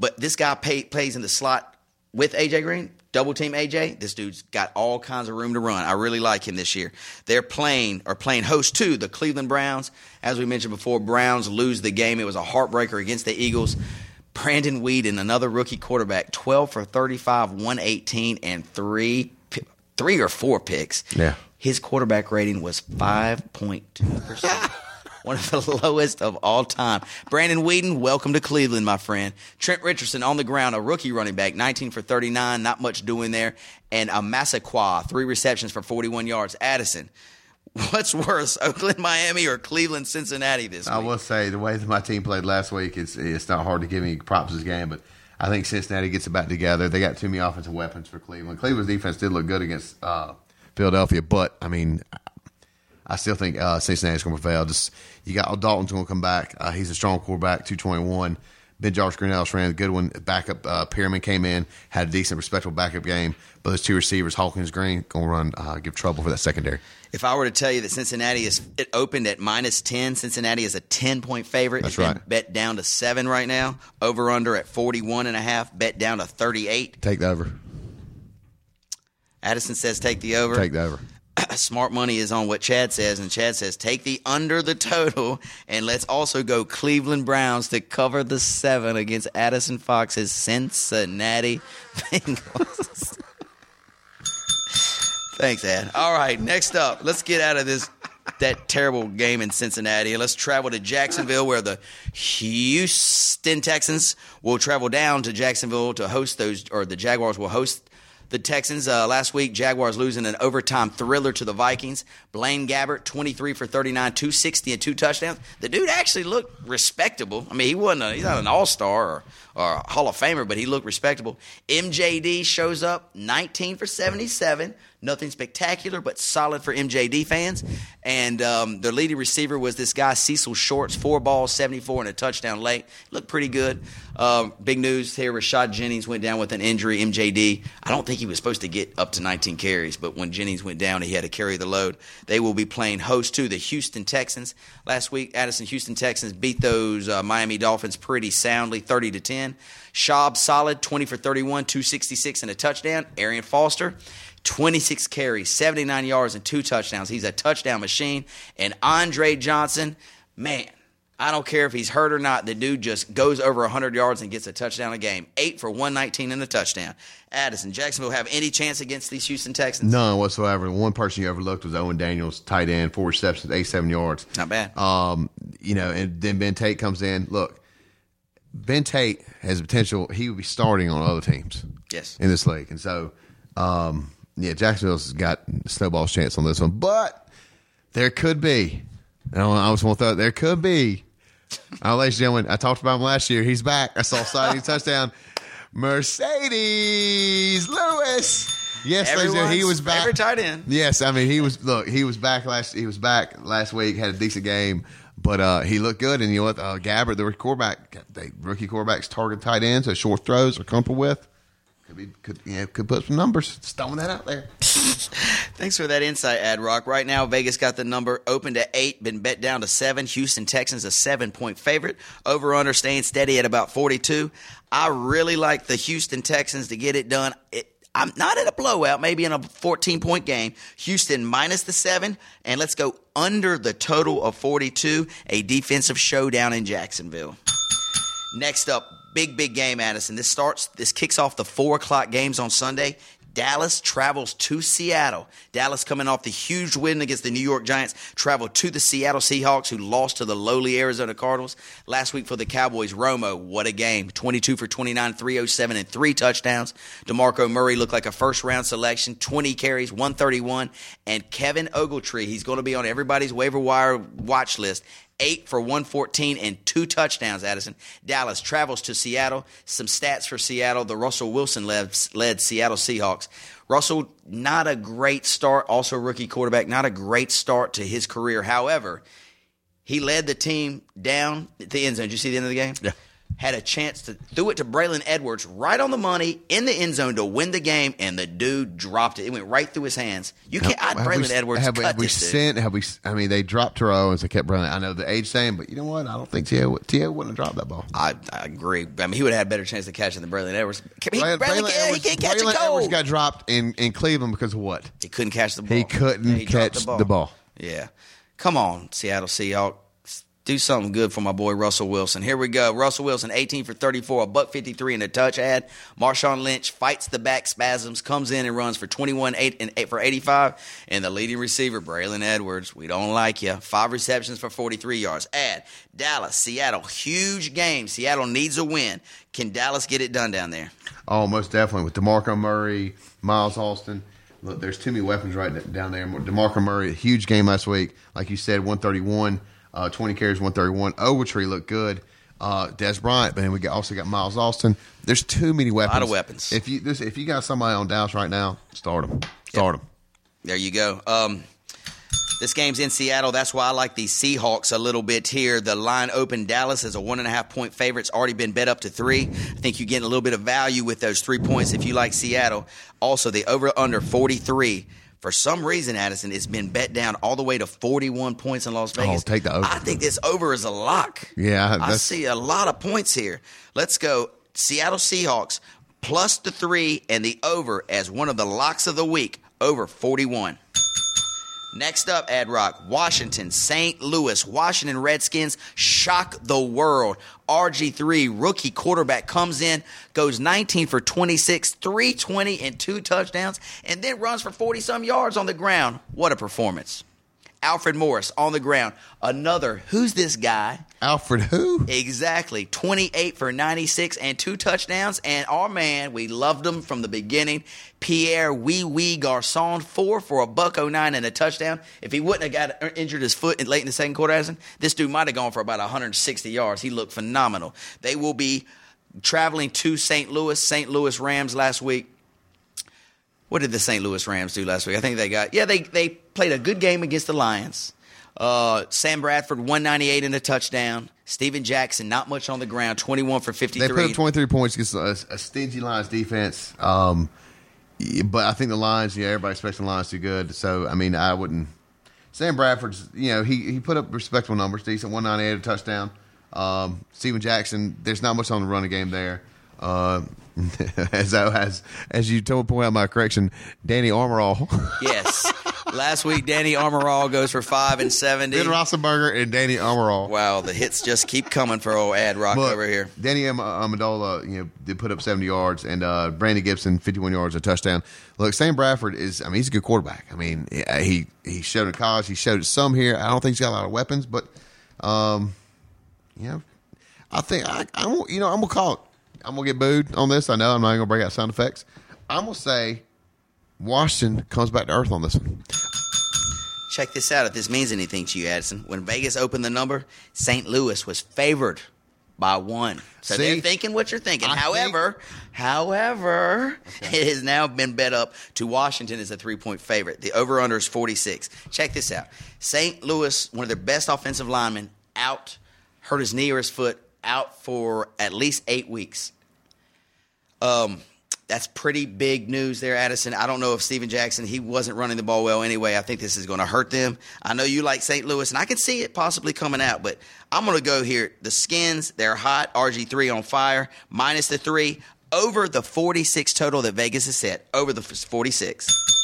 but this guy pay, plays in the slot with AJ Green. Double team AJ. This dude's got all kinds of room to run. I really like him this year. They're playing or playing host to the Cleveland Browns. As we mentioned before, Browns lose the game. It was a heartbreaker against the Eagles. Brandon Weeden, another rookie quarterback, 12 for 35, 118, and three, three or four picks. Yeah. His quarterback rating was 5.2%. one of the lowest of all time. Brandon Weeden, welcome to Cleveland, my friend. Trent Richardson on the ground, a rookie running back, 19 for 39, not much doing there. And a Massaquoi, three receptions for 41 yards. Addison, what's worse, Oakland, Miami, or Cleveland, Cincinnati this week? I will say the way that my team played last week, it's it's not hard to give me props this game, but I think Cincinnati gets it back together. They got too many offensive weapons for Cleveland. Cleveland's defense did look good against uh, Philadelphia, but I mean, I still think uh, Cincinnati's going to prevail. Just you got Dalton's going to come back. Uh, he's a strong quarterback, two twenty one. Ben Josh Greenhouse ran a good one. Backup uh, Perriman came in, had a decent, respectable backup game. But those two receivers, Hawkins Green, going to run, uh, give trouble for that secondary. If I were to tell you that Cincinnati is it opened at minus ten, Cincinnati is a ten point favorite. That's It's been right. Bet down to seven right now. Over under at forty one and a half. Bet down to thirty eight. Take the over. Addison says take the over. Take the over. Smart money is on what Chad says, and Chad says take the under the total, and let's also go Cleveland Browns to cover the seven against Addison Fox's Cincinnati Bengals. Thanks, Ad. All right, next up, let's get out of this that terrible game in Cincinnati and let's travel to Jacksonville, where the Houston Texans will travel down to Jacksonville to host those, or the Jaguars will host the Texans uh, last week, Jaguars losing an overtime thriller to the Vikings. Blaine Gabbert, 23 for 39, 260 and two touchdowns. The dude actually looked respectable. I mean, he wasn't a, he's not an all star or, or Hall of Famer, but he looked respectable. MJD shows up, 19 for 77. Nothing spectacular, but solid for MJD fans. And um, their leading receiver was this guy, Cecil Shorts, four balls, 74, and a touchdown late. Looked pretty good. Um, big news here Rashad Jennings went down with an injury, MJD. I don't think he was supposed to get up to 19 carries, but when Jennings went down, he had to carry the load. They will be playing host to the Houston Texans. Last week, Addison Houston Texans beat those uh, Miami Dolphins pretty soundly, 30 to 10. Schaub solid, 20 for 31, 266 and a touchdown. Arian Foster, 26 carries, 79 yards, and two touchdowns. He's a touchdown machine. And Andre Johnson, man, I don't care if he's hurt or not. The dude just goes over 100 yards and gets a touchdown a game. Eight for 119 and a touchdown. Addison, Jacksonville have any chance against these Houston Texans? None whatsoever. The one person you overlooked was Owen Daniels, tight end, four receptions, 87 yards. Not bad. Um, you know, and then Ben Tate comes in. Look, Ben Tate has potential. He would be starting on other teams yes. in this league, and so um, yeah, Jacksonville's got snowball's chance on this one, but there could be. I, don't, I just want to throw it. There could be. Uh, ladies and gentlemen, I talked about him last year. He's back. I saw sighting touchdown. Marcedes Lewis. Yes, ladies and gentlemen, he was back. favorite tight end. Yes, I mean he was. Look, he was back last. He was back last week. Had a decent game, but uh, he looked good. And you know what? Uh, Gabbert, the rookie quarterback, they, rookie quarterbacks target tight ends, so short throws are comfortable with. Could be could could put some numbers. Just throwing that out there. Thanks for that insight, Ad Rock. Right now, Vegas got the number open to eight, been bet down to seven. Houston Texans a seven point favorite. Over under staying steady at about 42. I really like the Houston Texans to get it done. It, I'm not in a blowout, maybe in a 14 point game. Houston minus the seven, and let's go under the total of 42. A defensive showdown in Jacksonville. Next up, big, big game, Addison. This starts, this kicks off the four o'clock games on Sunday. Dallas travels to Seattle. Dallas coming off the huge win against the New York Giants, travel to the Seattle Seahawks, who lost to the lowly Arizona Cardinals last week for the Cowboys. Romo, what a game. 22 for 29, 307, and three touchdowns. DeMarco Murray looked like a first round selection, 20 carries, 131. And Kevin Ogletree, he's going to be on everybody's waiver wire watch list eight for 114 and two touchdowns, Addison. Dallas travels to Seattle. Some stats for Seattle. The Russell Wilson led, led Seattle Seahawks. Russell, not a great start, also rookie quarterback, not a great start to his career. However, he led the team down the end zone. Did you see the end of the game? Yeah. Had a chance to threw it to Braylon Edwards right on the money in the end zone to win the game, and the dude dropped it. It went right through his hands. You can't. I'd Have Braylon we- Edwards Have, have we sent? Have we? I mean, they dropped Terrell and they kept running. I know the age saying, but you know what? I don't think T.O. T.O. wouldn't have dropped that ball. I, I agree. I mean, he would have had a better chance to catch it than Braylon Edwards. He, Braylon- Braylon, Braylon can't, he Edwards- can't catch Braylon a Edwards got dropped in, in Cleveland because of what? he couldn't catch the ball. He couldn't Yeah, he catch the ball. Yeah. Come on, Seattle Seahawks. Do something good for my boy Russell Wilson. Here we go. Russell Wilson, 18 for 34, a buck 53 and a touch ad. Marshawn Lynch fights the back spasms, comes in and runs for 21 eight and eight for 85. And the leading receiver, Braylon Edwards, we don't like you. Five receptions for 43 yards. Ad Dallas, Seattle, huge game. Seattle needs a win. Can Dallas get it done down there? Oh, most definitely with Demarco Murray, Miles Austin. Look, there's too many weapons right down there. Demarco Murray, a huge game last week, like you said, 131 uh, 20 carries, 131. Ogletree looked good. Uh, Dez Bryant, but then we got, also got Miles Austin. There's too many weapons. A lot of weapons. If you this, if you got somebody on Dallas right now, start them. Start yep. them. There you go. Um, this game's in Seattle. That's why I like the Seahawks a little bit here. The line open Dallas as a one and a half point favorite. It's already been bet up to three. I think you're getting a little bit of value with those three points if you like Seattle. Also, the over under 43 for some reason, Addison, it's been bet down all the way to 41 points in Las oh, Vegas. Oh, take the over. I think this over is a lock. Yeah. I see a lot of points here. Let's go Seattle Seahawks plus the three and the over as one of the locks of the week, over 41. Next up, Ad Rock, Washington, St. Louis. Washington Redskins shock the world. RG3, rookie quarterback, comes in, goes 19 for 26, 320 and two touchdowns, and then runs for 40 some yards on the ground. What a performance. Alfred Morris on the ground. Another, who's this guy? Alfred who? Exactly. 28 for 96 and two touchdowns. And our man, we loved him from the beginning. Pierre Wee Wee Garcon, four for a buck 09 and a touchdown. If he wouldn't have got injured his foot late in the second quarter, this dude might have gone for about 160 yards. He looked phenomenal. They will be traveling to St. Louis, St. Louis Rams last week. What did the St. Louis Rams do last week? I think they got yeah they they played a good game against the Lions. Uh, Sam Bradford 198 and a touchdown. Steven Jackson not much on the ground, 21 for 53. They put up 23 points against a, a stingy Lions defense. Um, but I think the Lions, yeah, everybody expects the Lions to do good. So I mean, I wouldn't. Sam Bradford's, you know, he he put up respectable numbers, decent, 198 a touchdown. Um, Steven Jackson, there's not much on the running game there. Uh, as I, as as you told point out my correction, Danny Armorall. yes, last week Danny Armorall goes for five and seventy. Ben Roethlisberger and Danny Armorall. Wow, the hits just keep coming for old Ad Rock but over here. Danny Amendola, you know, did put up seventy yards, and uh, Brandon Gibson fifty one yards, a touchdown. Look, Sam Bradford is, I mean, he's a good quarterback. I mean, he he showed in college, he showed some here. I don't think he's got a lot of weapons, but um, you know, I think I, I'm. you know, I'm gonna call it. I'm gonna get booed on this. I know I'm not gonna break out sound effects. I'm gonna say Washington comes back to earth on this one. Check this out. If this means anything to you, Addison, when Vegas opened the number, St. Louis was favored by one. So See, they're thinking what you're thinking. I however, think... however, okay. it has now been bet up to Washington as a three point favorite. The over under is 46. Check this out. St. Louis, one of their best offensive linemen, out, hurt his knee or his foot, out for at least eight weeks. Um, that's pretty big news there, Addison. I don't know if Steven Jackson, he wasn't running the ball well anyway. I think this is going to hurt them. I know you like St. Louis, and I can see it possibly coming out, but I'm going to go here. The skins, they're hot. RG3 on fire, minus the three, over the 46 total that Vegas has set, over the 46.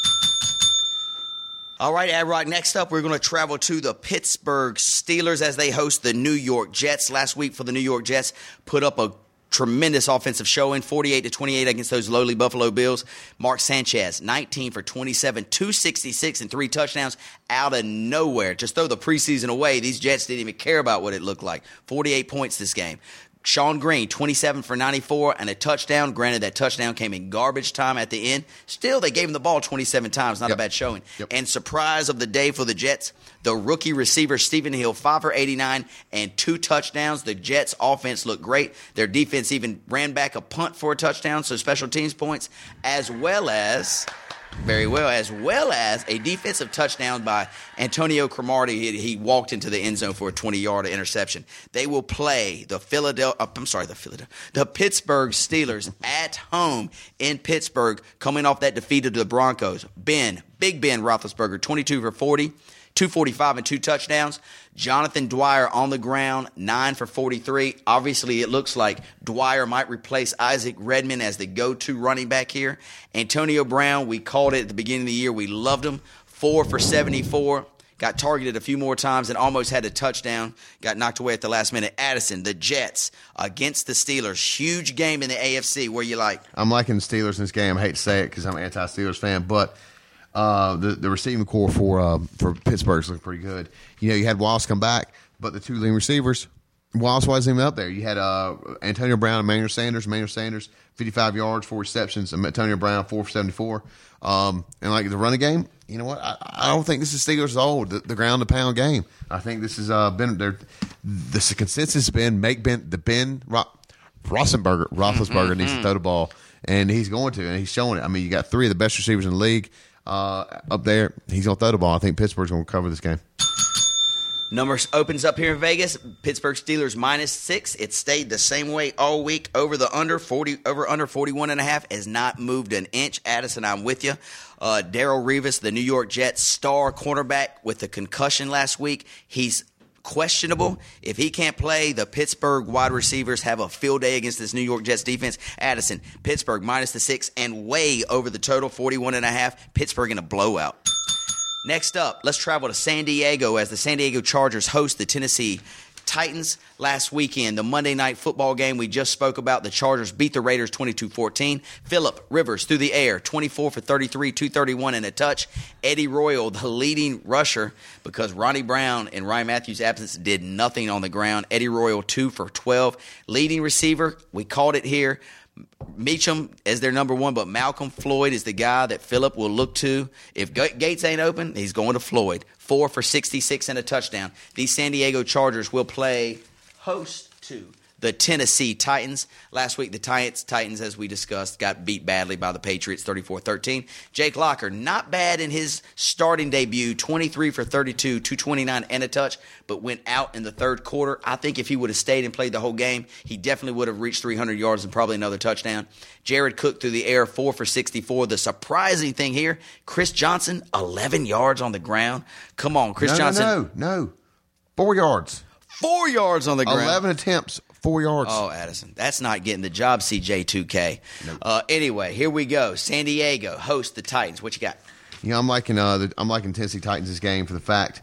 All right, Ad Rock. Next up, we're going to travel to the Pittsburgh Steelers as they host the New York Jets. Last week for the New York Jets, put up a tremendous offensive showing 48 to 28 against those lowly Buffalo Bills. Mark Sanchez 19 for 27, 266 and three touchdowns out of nowhere. Just throw the preseason away. These Jets didn't even care about what it looked like. 48 points this game. Shonn Greene, 27 for 94 and a touchdown. Granted, that touchdown came in garbage time at the end. Still, they gave him the ball 27 times. Not yep. a bad showing. Yep. And surprise of the day for the Jets, the rookie receiver, Stephen Hill, 5 for 89 and two touchdowns. The Jets' offense looked great. Their defense even ran back a punt for a touchdown, so special teams points, as well as very well, as well as a defensive touchdown by Antonio Cromartie. He, walked into the end zone for a 20-yard interception. They will play the Philadelphia. Uh, I'm sorry, the Philadelphia, the Pittsburgh Steelers at home in Pittsburgh, coming off that defeat of the Broncos. Ben, Big Ben Roethlisberger, 22 for 40. 245 and two touchdowns. Jonathan Dwyer on the ground, 9 for 43. Obviously, it looks like Dwyer might replace Isaac Redman as the go to running back here. Antonio Brown, we called it at the beginning of the year. We loved him. 4 for 74. got targeted a few more times and almost had a touchdown. Got knocked away at the last minute. Addison, the Jets against the Steelers. Huge game in the AFC. Where you like? I'm liking the Steelers in this game. I hate to say it because I'm an anti-Steelers fan, but uh, the the receiving corps for uh, for Pittsburgh's looking pretty good. You know, you had Wallace come back, but the two leading receivers, Wallace wasn't even up there. You had uh, Antonio Brown, Emmanuel Sanders, Emmanuel Sanders, 55 yards, four receptions. Antonio Brown, 474. Um, and like the running game, you know what? I, I don't think this is Steelers' old the, the ground to pound game. I think this has uh, been their the consensus has been make Ben the Ben Ro- Rosenberger Roethlisberger needs to throw the ball, and he's going to, and he's showing it. I mean, you got three of the best receivers in the league uh, up there. He's going to throw the ball. I think Pittsburgh's going to cover this game. Numbers opens up here in Vegas. Pittsburgh Steelers minus six. It stayed the same way all week. Over the under forty, over under forty one and a half has not moved an inch. Addison, I'm with you. Uh, Darrelle Revis, the New York Jets star cornerback with the concussion last week, he's questionable. If he can't play, the Pittsburgh wide receivers have a field day against this New York Jets defense. Addison, Pittsburgh minus the six and way over the total, 41 and a half. Pittsburgh in a blowout. Next up, let's travel to San Diego as the San Diego Chargers host the Tennessee Titans last weekend. The Monday night football game we just spoke about, the Chargers beat the Raiders 22 14. Philip Rivers through the air, 24 for 33, 231 and a touch. Eddie Royal, the leading rusher, because Ronnie Brown and Ryan Mathews' absence did nothing on the ground. Eddie Royal, 2 for 12. Leading receiver, we called it here. Meachem is their number one, but Malcolm Floyd is the guy that Philip will look to. If Gates ain't open, he's going to Floyd. Four for 66 and a touchdown. These San Diego Chargers will play host to the Tennessee Titans. Last week, the Titans, Titans, as we discussed, got beat badly by the Patriots 34 13. Jake Locker, not bad in his starting debut 23 for 32, 229 and a touch, but went out in the third quarter. I think if he would have stayed and played the whole game, he definitely would have reached 300 yards and probably another touchdown. Jared Cook through the air, 4 for 64. The surprising thing here, Chris Johnson, 11 yards on the ground. Come on, Chris no, Johnson. No, no, no. Four yards. Four yards on the ground. 11 attempts, four yards. Oh, Addison, that's not getting the job, CJ2K. Nope. Uh, anyway, here we go. San Diego host the Titans. What you got? You know, I'm liking uh, the, I'm liking Tennessee Titans this game for the fact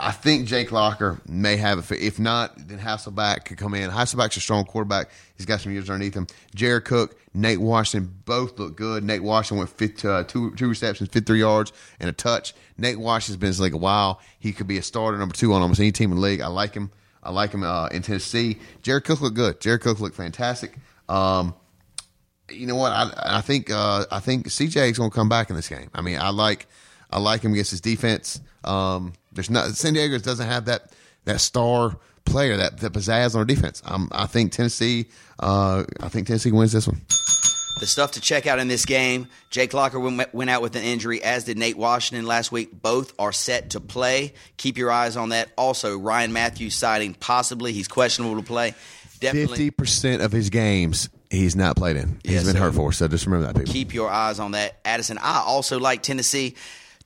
I think Jake Locker may have it. If not, then Hasselbeck could come in. Hasselbeck's a strong quarterback. He's got some years underneath him. Jared Cook, Nate Washington, both look good. Nate Washington went fit, uh, two two receptions, 53 yards, and a touch. Nate Washington's been in the league a while. He could be a starter number two on almost any team in the league. I like him. I like him uh, in Tennessee. Jared Cook looked good. Jared Cook looked fantastic. Um, you know what? I, I think uh, I think CJ is going to come back in this game. I mean, I like I like him against his defense. Um, there's not San Diego doesn't have that that star player that that pizzazz on our defense. Um, I think Tennessee. Uh, I think Tennessee wins this one. The stuff to check out in this game Jake Locker went out with an injury, as did Nate Washington last week. Both are set to play. Keep your eyes on that. Also, Ryan Mathews citing possibly he's questionable to play. Fifty percent of his games he's not played in. He's yes, been hurt for. So just remember that, people. Keep your eyes on that, Addison. I also like Tennessee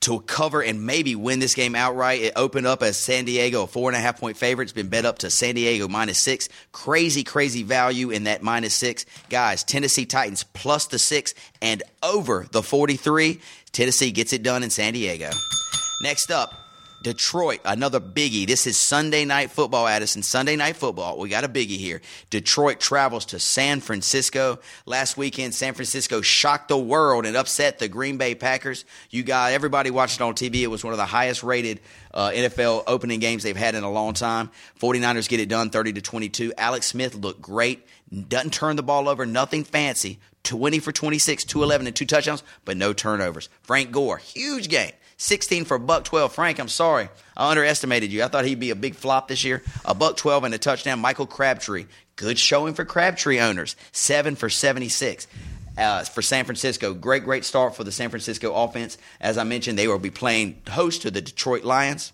to cover and maybe win this game outright. It opened up as San Diego, a four and a half point favorite. It's been bet up to San Diego minus six. Crazy, crazy value in that minus six. Guys, Tennessee Titans plus the six and over the 43. Tennessee gets it done in San Diego. Next up, Detroit, another biggie. This is Sunday night football, Addison. Sunday night football. We got a biggie here. Detroit travels to San Francisco. Last weekend, San Francisco shocked the world and upset the Green Bay Packers. You got everybody watched it on TV. It was one of the highest rated uh, NFL opening games they've had in a long time. 49ers get it done 30 to 22. Alex Smith looked great. Doesn't turn the ball over, nothing fancy. 20 for 26, 211 and two touchdowns, but no turnovers. Frank Gore, huge game. 16 for a buck 12. Frank, I'm sorry. I underestimated you. I thought he'd be a big flop this year. A buck 12 and a touchdown. Michael Crabtree, good showing for Crabtree owners. 7 for 76. Uh, for San Francisco. Great, great start for the San Francisco offense. As I mentioned, they will be playing host to the Detroit Lions.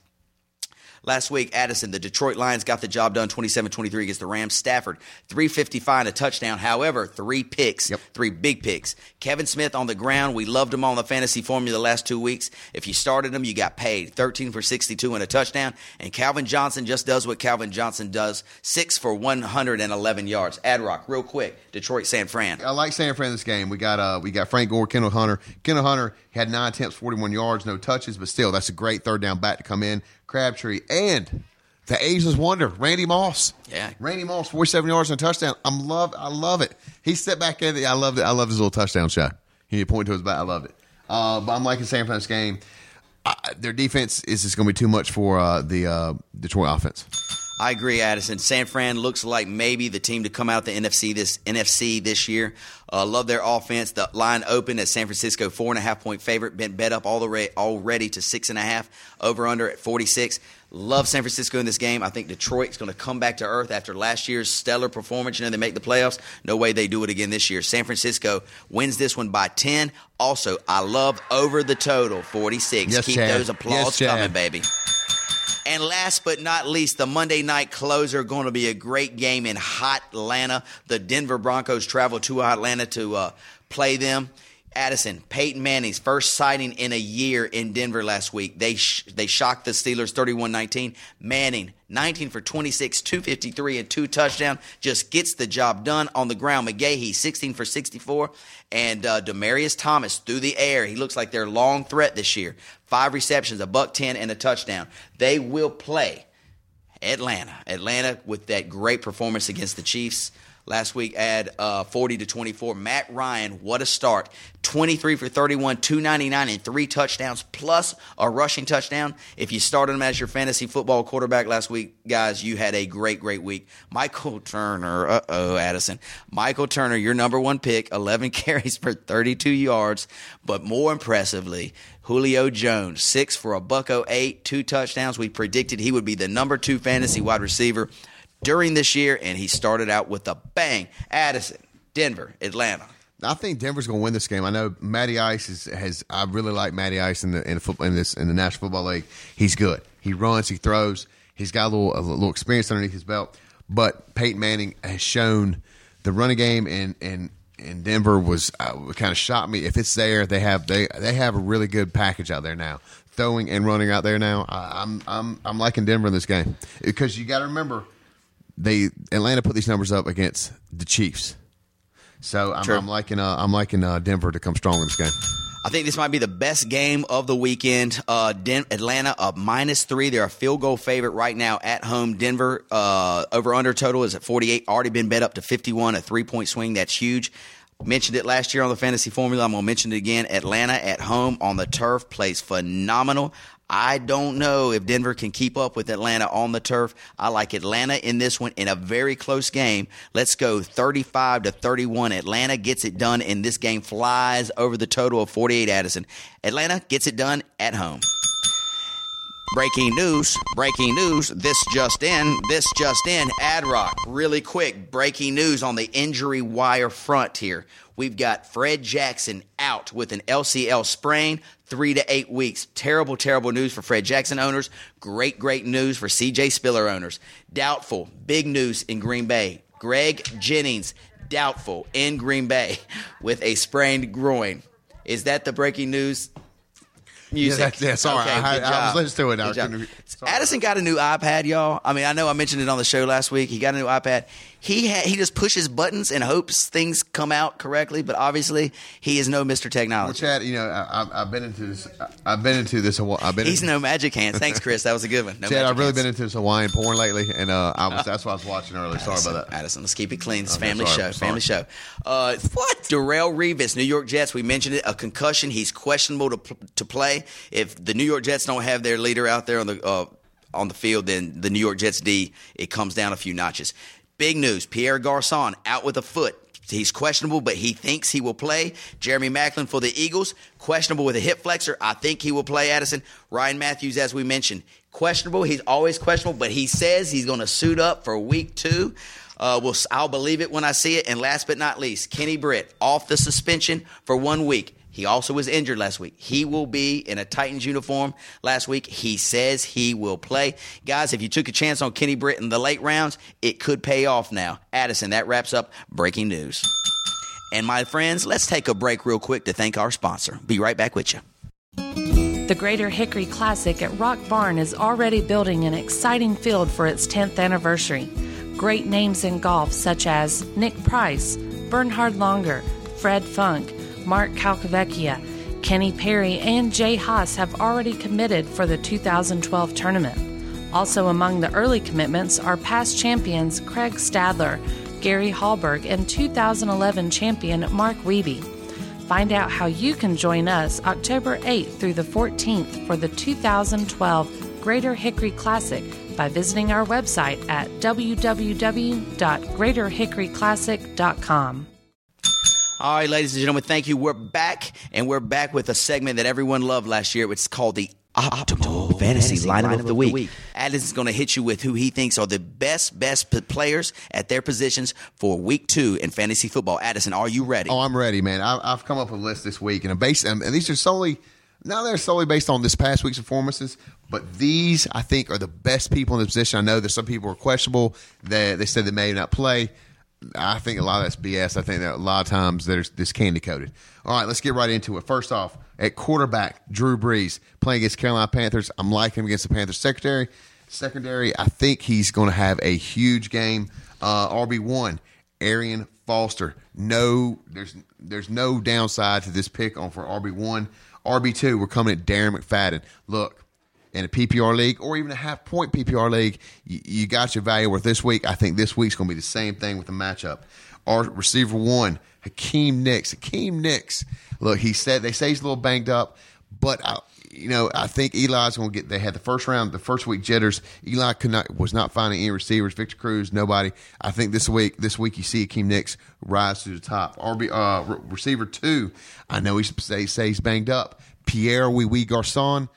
Last week, Addison, the Detroit Lions got the job done 27 23 against the Rams. Stafford, 355 and a touchdown. However, three picks, Yep. three big picks. Kevin Smith on the ground. We loved him on the fantasy formula the last two weeks. If you started him, you got paid 13 for 62 and a touchdown. And Calvin Johnson just does what Calvin Johnson does six for 111 yards. Ad Rock, real quick, Detroit San Fran. I like San Fran this game. We got uh we got Frank Gore, Kendall Hunter. Kendall Hunter had nine attempts, forty one yards, no touches, but still that's a great third down back to come in. Crabtree and the ageless wonder, Randy Moss. Yeah. Randy Moss, forty seven yards and a touchdown. I'm love I love it. He stepped back in. I love it. I love his little touchdown shot. He pointed to his back. I love it. Uh, but I'm liking San Fran's game. Uh, their defense is just going to be too much for uh, the uh, Detroit offense. I agree, Addison. San Fran looks like maybe the team to come out the NFC this NFC this year. Uh, love their offense. The line opened at San Francisco, four and a half point favorite. Been bet up all the way already to six and a half. Over under at forty six. Love San Francisco in this game. I think Detroit's going to come back to earth after last year's stellar performance. You know they make the playoffs. No way they do it again this year. San Francisco wins this one by ten. Also, I love over the total forty six. Yes, Keep Chad. those applause Yes, coming, baby. And last but not least, the Monday night closer going to be a great game in hot Atlanta. The Denver Broncos travel to Atlanta to uh, play them. Addison, Peyton Manning's first sighting in a year in Denver last week. They sh- they shocked the Steelers 31-19. Manning, 19 for 26, 253 and two touchdown, just gets the job done on the ground. McGahee, 16 for 64, and uh, Demaryius Thomas through the air. He looks like their long threat this year. Five receptions, a buck 10 and a touchdown. They will play Atlanta. Atlanta with that great performance against the Chiefs last week at uh, 40 to 24. Matt Ryan, what a start. 23 for 31, 299 and three touchdowns plus a rushing touchdown. If you started him as your fantasy football quarterback last week, guys, you had a great, great week. Michael Turner, uh oh, Addison. Michael Turner, your number one pick, 11 carries for 32 yards, but more impressively, Julio Jones, six for a bucko eight, two touchdowns. We predicted he would be the number two fantasy wide receiver during this year, and he started out with a bang. Addison, Denver, Atlanta. I think Denver's going to win this game. I know Matty Ice is, has. I really like Matty Ice in the in the football in this in the National Football League. He's good. He runs. He throws. He's got a little a little experience underneath his belt. But Peyton Manning has shown the running game and and and Denver was uh, kind of shocked me. If it's there, they have they they have a really good package out there now. Throwing and running out there now. I'm I'm I'm liking Denver in this game because you got to remember they Atlanta put these numbers up against the Chiefs. So I'm, I'm liking uh, I'm liking uh, Denver to come strong in this game. I think this might be the best game of the weekend. Uh, Den- Atlanta up minus three. They're a field goal favorite right now at home. Denver uh, over under total is at 48. Already been bet up to 51, a three point swing. That's huge. Mentioned it last year on the fantasy formula. I'm going to mention it again. Atlanta at home on the turf plays phenomenal. I don't know if Denver can keep up with Atlanta on the turf. I like Atlanta in this one in a very close game. Let's go 35 to 31. Atlanta gets it done, and this game flies over the total of 48. Addison. Atlanta gets it done at home. Breaking news, breaking news. This just in, this just in. Ad Rock, really quick. Breaking news on the injury wire front here. We've got Fred Jackson out with an LCL sprain, three to eight weeks. Terrible, terrible news for Fred Jackson owners. Great, great news for CJ Spiller owners. Doubtful, big news in Green Bay. Greg Jennings, doubtful in Green Bay with a sprained groin. Is that the breaking news? Music. that's- yeah, sorry. I had- good I was listening to it. I Good job. Addison got a new iPad, y'all. I mean, I know I mentioned it on the show last week. He got a new iPad. He ha- he just pushes buttons and hopes things come out correctly, but obviously he is no Mr. Technology. Well. Chad, you know I, I've, I've been into this. I've been into this. I've been. He's into, no magic hands. Thanks, Chris. That was a good one. No Chad, I've really hands. been into this Hawaiian porn lately, and uh, I was that's what I was watching earlier. Sorry Addison, about that. Addison, let's keep it clean. It's Okay, family sorry, show. sorry. Family show. Uh, what? Darrelle Revis, New York Jets. We mentioned it. A concussion. He's questionable to to play. If the New York Jets don't have their leader out there on the uh, on the field, then the New York Jets D it comes down a few notches. Big news: Pierre Garcon out with a foot. He's questionable, but he thinks he will play. Jeremy Maclin for the Eagles, questionable with a hip flexor. I think he will play. Addison Ryan Mathews, as we mentioned, questionable. He's always questionable, but he says he's going to suit up for week two. Uh, we'll, I'll believe it when I see it. And last but not least, Kenny Britt off the suspension for one week. He also was injured last week. He will be in a Titans uniform last week. He says he will play. Guys, if you took a chance on Kenny Britt in the late rounds, it could pay off now. Addison, that wraps up breaking news. And my friends, let's take a break real quick to thank our sponsor. Be right back with you. The Greater Hickory Classic at Rock Barn is already building an exciting field for its 10th anniversary. Great names in golf such as Nick Price, Bernhard Langer, Fred Funk, Mark Calcavecchia, Kenny Perry, and Jay Haas have already committed for the 2012 tournament. Also among the early commitments are past champions Craig Stadler, Gary Hallberg, and 2011 champion Mark Wiebe. Find out how you can join us October 8th through the 14th for the 2012 Greater Hickory Classic by visiting our website at www.greaterhickoryclassic.com. All right, ladies and gentlemen, thank you. We're back, and we're back with a segment that everyone loved last year. It's called the Optimal Fantasy, Fantasy Lineup, lineup of the Week. week. Addis is going to hit you with who he thinks are the best, best players at their positions for Week Two in fantasy football. Addison, are you ready? Oh, I'm ready, man. I, have come up with a list this week, and, based, and these are solely now they're solely based on this past week's performances. But these, I think, are the best people in the position. I know that some people are questionable. That they, they said they may not play. I think a lot of that's BS. I think that a lot of times there's this candy coated. All right, let's get right into it. First off, at quarterback, Drew Brees playing against Carolina Panthers. I'm liking him against the Panthers secondary. Secondary, I think he's going to have a huge game. Uh, RB one, Arian Foster. No, there's there's no downside to this pick on for RB one. RB two, we're coming at Darren McFadden. Look, in a PPR league or even a half point PPR league, you, you got your value worth this week. I think this week's going to be the same thing with the matchup. Our receiver one, Hakeem Nicks. Hakeem Nicks. Look, he said they say he's a little banged up, but I, you know I think Eli's going to get. They had the first round, the first week jitters. Eli could not was not finding any receivers. Victor Cruz, nobody. I think this week, this week you see Hakeem Nicks rise to the top. RB uh, receiver two. I know he's say he's banged up. Pierre Wee Wee Garcon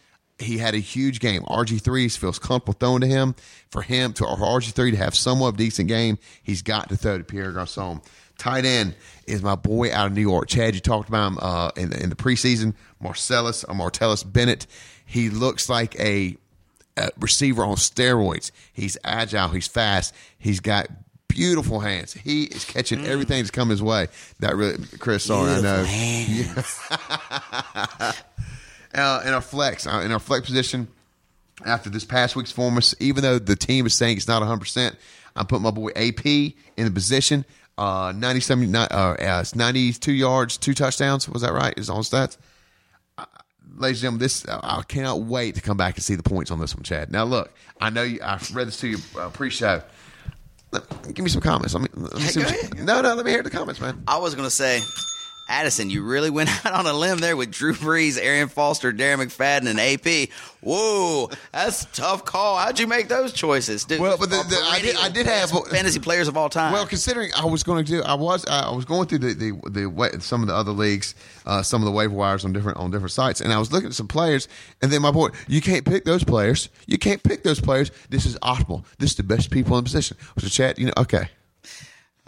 he had a huge game. RG3 feels comfortable throwing to him. For him to RG3 to have somewhat decent game, he's got to throw to Pierre Garcon. Tight end is my boy out of New York. Chad, you talked about him uh, in, the, in the preseason. Marcellus or Martellus Bennett. He looks like a, a receiver on steroids. He's agile. He's fast. He's got beautiful hands. He is catching mm. everything that's come his way. That really, Chris, sorry, beautiful I know. Uh, in our flex, uh, in our flex position after this past week's performance, even though the team is saying it's not 100%, I'm putting my boy AP in the position. Uh, 97, uh, 92 yards, two touchdowns. Was that right? Is on stats. Uh, ladies and gentlemen, this I cannot wait to come back and see the points on this one, Chad. Now, look, I know you. I read this to you uh, pre-show. give me some comments. Let me, let me hey, you, no, no. Let me hear the comments, man. I was going to say Addison, you really went out on a limb there with Drew Brees, Arian Foster, Darren McFadden, and AP. Whoa, that's a tough call. How'd you make those choices? Dude, well, but the, the, I, did, I did have fantasy players of all time. Well, considering I was going to do, I was I was going through the the, the some of the other leagues, uh, some of the waiver wires on different on different sites, and I was looking at some players, and then my boy, you can't pick those players. You can't pick those players. This is optimal. This is the best people in position. So, Chad, you know, okay.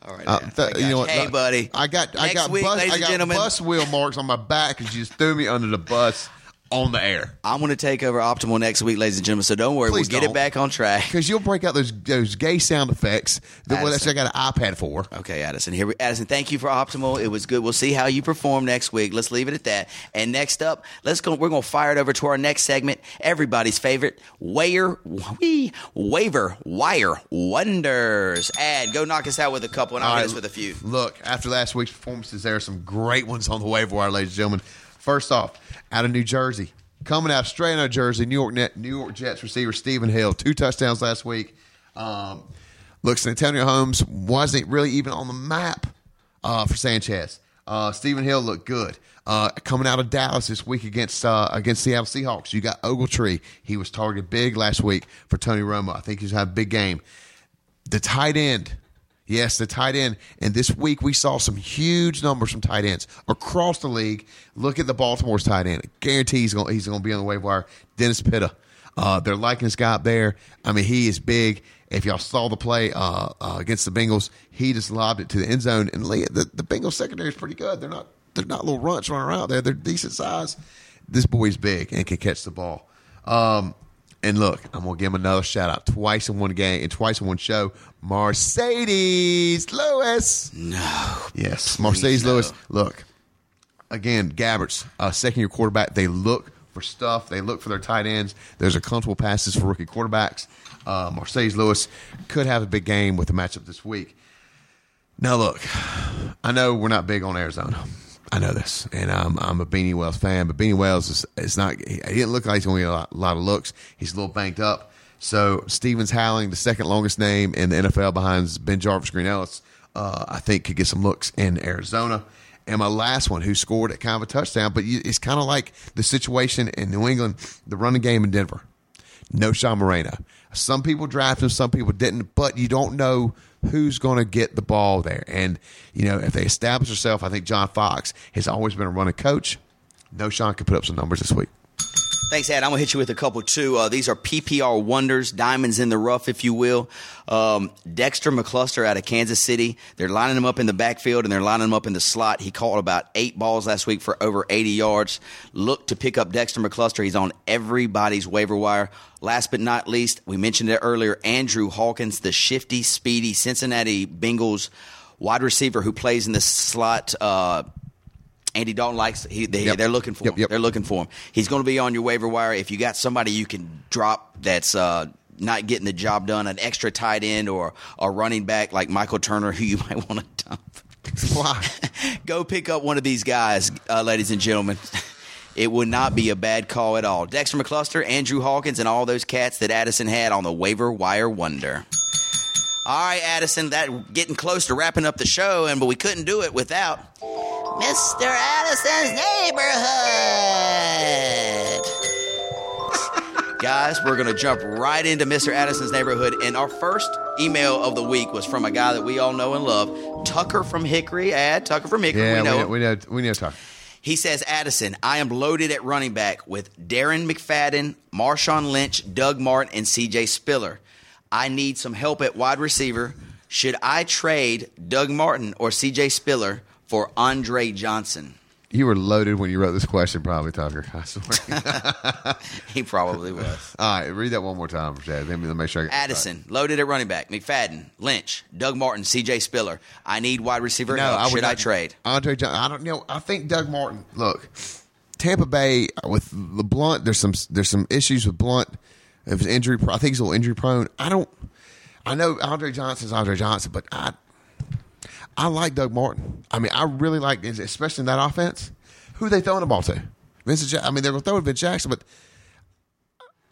All right. Uh, th- you know what? Hey, buddy. I got I got week, bus, I got bus wheel marks on my back because you just threw me under the bus on the air. I'm going to take over Optimal next week, ladies and gentlemen. So don't worry, Please we'll get it back on track. Because you'll break out those those gay sound effects that well, that's I got an iPad for. Okay, Addison. Here, we, Addison. Thank you for Optimal. It was good. We'll see how you perform next week. Let's leave it at that. And next up, let's go. We're going to fire it over to our next segment. Everybody's favorite, wire, we waiver wire wonders. Ad, go knock us out with a couple, and I'll hit us with a few. Look, after last week's performances, there are some great ones on the waiver wire, ladies and gentlemen. First off, out of New Jersey, coming out straight out of Jersey, New York Net, New York Jets receiver Stephen Hill, two touchdowns last week. Um, looks Antonio Holmes wasn't really even on the map uh, for Sanchez. Uh, Stephen Hill looked good. Uh, coming out of Dallas this week against uh, against Seattle Seahawks, you got Ogletree. He was targeted big last week for Tony Romo. I think he's had a big game. The tight end Yes, the tight end. And this week we saw some huge numbers from tight ends across the league. Look at the Baltimore's tight end. I guarantee he's going he's to be on the waiver wire. Dennis Pitta. Uh, they're liking this guy up there. I mean, he is big. If y'all saw the play uh, uh, against the Bengals, he just lobbed it to the end zone. And the, the Bengals secondary is pretty good. They're not they're not little runts running around there. They're decent size. This boy's big and can catch the ball. Um, and look, I'm gonna give him another shout out. Twice in one game and twice in one show. Marcedes Lewis. No. Yes, Marcedes no. Lewis. Look, again, Gabbert's, uh, second year quarterback. They look for stuff. They look for their tight ends. There's a comfortable passes for rookie quarterbacks. Uh, Marcedes Lewis could have a big game with the matchup this week. Now, look, I know we're not big on Arizona. I know this, and I'm, I'm a Beanie Wells fan, but Beanie Wells is, is not. He, he didn't look like he's going to get a lot, lot of looks. He's a little banked up. So Stephens-Howling, the second longest name in the NFL behind BenJarvus Green-Ellis, uh, I think could get some looks in Arizona. And my last one, who scored at kind of a touchdown, but you, it's kind of like the situation in New England, the running game in Denver. Knowshon Moreno. Some people drafted him, some people didn't, but you don't know who's going to get the ball there. And, you know, if they establish themselves, I think John Fox has always been a running coach. Knowshon can put up some numbers this week. Thanks, Ad. I'm gonna hit you with a couple too. Uh, these are PPR wonders, diamonds in the rough, if you will. Um, Dexter McCluster out of Kansas City. They're lining him up in the backfield and they're lining him up in the slot. He caught about eight balls last week for over 80 yards. Look to pick up Dexter McCluster. He's on everybody's waiver wire. Last but not least, we mentioned it earlier. Andrew Hawkins, the shifty, speedy Cincinnati Bengals wide receiver who plays in the slot. Uh, Andy Dalton likes. He, they, Yep. They're looking for Yep, him. yep. They're looking for him. He's going to be on your waiver wire. If you got somebody you can drop that's uh, not getting the job done, an extra tight end or a running back like Michael Turner, who you might want to dump. Go pick up one of these guys, uh, ladies and gentlemen. It would not be a bad call at all. Dexter McCluster, Andrew Hawkins, and all those cats that Addison had on the waiver wire wonder. All right, Addison, that getting close to wrapping up the show, and but we couldn't do it without Mr. Addison's neighborhood. Guys, we're going to jump right into Mr. Addison's neighborhood. And our first email of the week was from a guy that we all know and love, Tucker from Hickory. Ad Tucker from Hickory. Yeah, we know. we know, we know, we know Tucker. He says, Addison, I am loaded at running back with Darren McFadden, Marshawn Lynch, Doug Martin, and CJ Spiller. I need some help at wide receiver. Should I trade Doug Martin or CJ Spiller for Andre Johnson? You were loaded when you wrote this question, probably, Tucker. I swear. He probably was. All right, read that one more time, Chad. Let me make sure I Addison, loaded at running back. McFadden, Lynch, Doug Martin, CJ Spiller. I need wide receiver help. would Should I trade? Andre Johnson? I don't know. I think Doug Martin. Look, Tampa Bay with the Blount. There's some there's some issues with Blount. If it's injury, I think he's a little injury prone. I don't. I know Andre Johnson's Andre Johnson, but I I like Doug Martin. I mean, I really like, especially in that offense. Who are they throwing the ball to? Vincent. Ja- I mean, they're going to throw it to Vince Jackson, but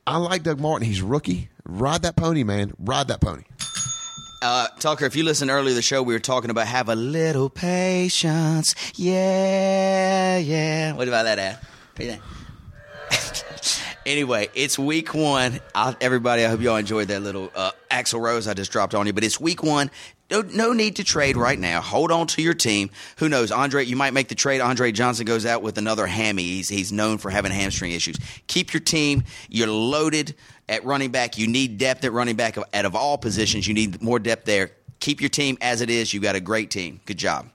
I like Doug Martin. He's rookie. Ride that pony, man. Ride that pony. Uh, Tucker, if you listened earlier to the show, we were talking about have a little patience. Yeah, yeah. What about that, Ad? Anyway, it's week one. I, everybody, I hope y'all enjoyed that little uh, Axl Rose I just dropped on you. But it's week one. No, no need to trade right now. Hold on to your team. Who knows? Andre, you might make the trade. Andre Johnson goes out with another hammy. He's, he's known for having hamstring issues. Keep your team. You're loaded at running back. You need depth at running back. Out of all positions, you need more depth there. Keep your team as it is. You've got a great team. Good job.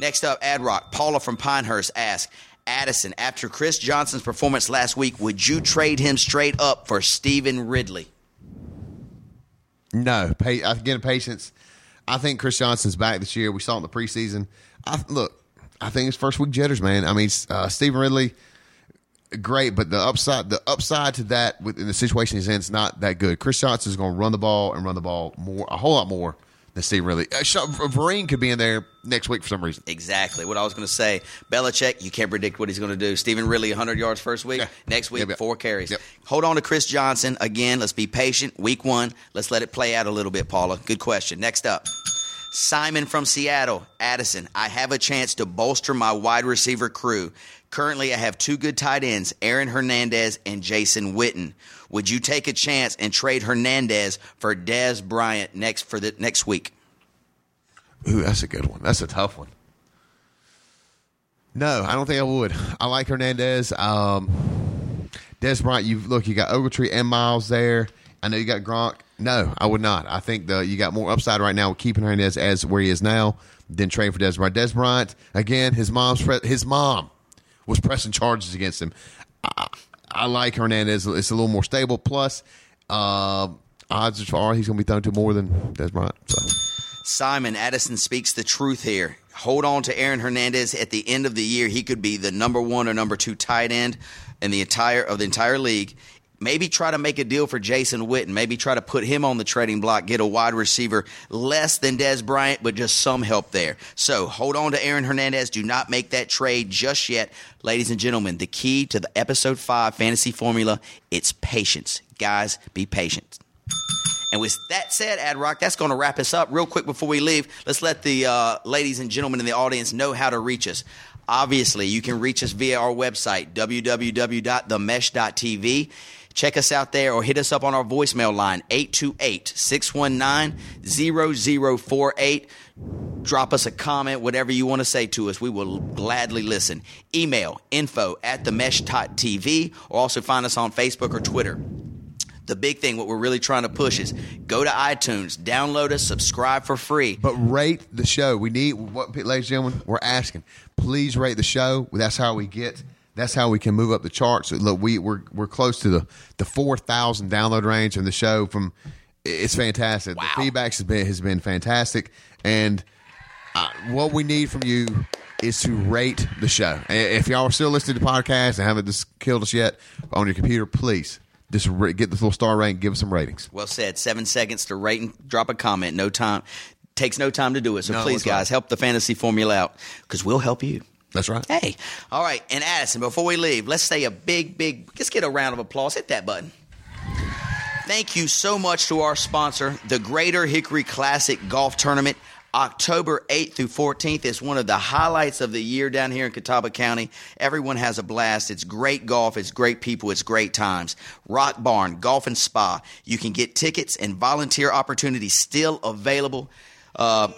Next up, Ad Rock. Paula from Pinehurst asks Addison, after Chris Johnson's performance last week, would you trade him straight up for Stevan Ridley? No, pay, again, patience. I think Chris Johnson's back this year. We saw it in the preseason. I look. I think it's first week jitters, man. I mean, uh, Stevan Ridley, great, but the upside, the upside to that in the situation he's in is not that good. Chris Johnson's going to run the ball and run the ball more, a whole lot more than Stevan Ridley. Uh, Vereen could be in there next week for some reason. Exactly what I was going to say. Belichick, you can't predict what he's going to do. Stevan Ridley, 100 yards first week. Yeah. Next week, Yep, yep. four carries. Yep. Hold on to Chris Johnson. Again, let's be patient. Week one, let's let it play out a little bit, Paula. Good question. Next up. Simon from Seattle, Addison. I have a chance to bolster my wide receiver crew. Currently, I have two good tight ends, Aaron Hernandez and Jason Witten. Would you take a chance and trade Hernandez for Dez Bryant next for the next week? Ooh, that's a good one. That's a tough one. No, I don't think I would. I like Hernandez. Um, Dez Bryant, you look, you got Ogletree and Miles there. I know you got Gronk. No, I would not. I think the you got more upside right now with keeping Hernandez as where he is now than trading for Dez Bryant. Dez Bryant again, his mom's his mom was pressing charges against him. I, I like Hernandez. It's a little more stable. Plus, uh, odds are he's going to be thrown to more than Dez Bryant. So. Simon Addison speaks the truth here. Hold on to Aaron Hernandez at the end of the year. He could be the number one or number two tight end in the entire of the entire league. Maybe try to make a deal for Jason Witten. Maybe try to put him on the trading block, get a wide receiver less than Dez Bryant, but just some help there. So hold on to Aaron Hernandez. Do not make that trade just yet. Ladies and gentlemen, the key to the episode five fantasy formula, it's patience. Guys, be patient. And with that said, Ad Rock, that's going to wrap us up. Real quick before we leave, let's let the uh, ladies and gentlemen in the audience know how to reach us. Obviously, you can reach us via our website, www.themesh.tv. Check us out there or hit us up on our voicemail line, 828 619 0048. Drop us a comment, whatever you want to say to us. We will gladly listen. Email info at themesh.tv or also find us on Facebook or Twitter the big thing, what we're really trying to push is go to iTunes, download us, subscribe for free. But rate the show. We need what, ladies and gentlemen, we're asking. Please rate the show. That's how we get. That's how we can move up the charts. Look, we we're we're close to the the four thousand download range of the show. From it's fantastic. Wow. The feedback has been has been fantastic, and uh, what we need from you is to rate the show. If y'all are still listening to the podcast and haven't just killed us yet on your computer, please just get this little star rank, give us some ratings. Well said. Seven seconds to rate and drop a comment. No time. Takes no time to do it. So No, please, guys, help the fantasy formula out because we'll help you. That's right. Hey, all right. And Addison, before we leave, let's say a big, big, let's get a round of applause. Hit that button. Thank you so much to our sponsor, the Greater Hickory Classic Golf Tournament. October 8th through 14th is one of the highlights of the year down here in Catawba County. Everyone has a blast. It's great golf, it's great people, it's great times. Rock Barn Golf and Spa. You can get tickets and volunteer opportunities still available. Uh,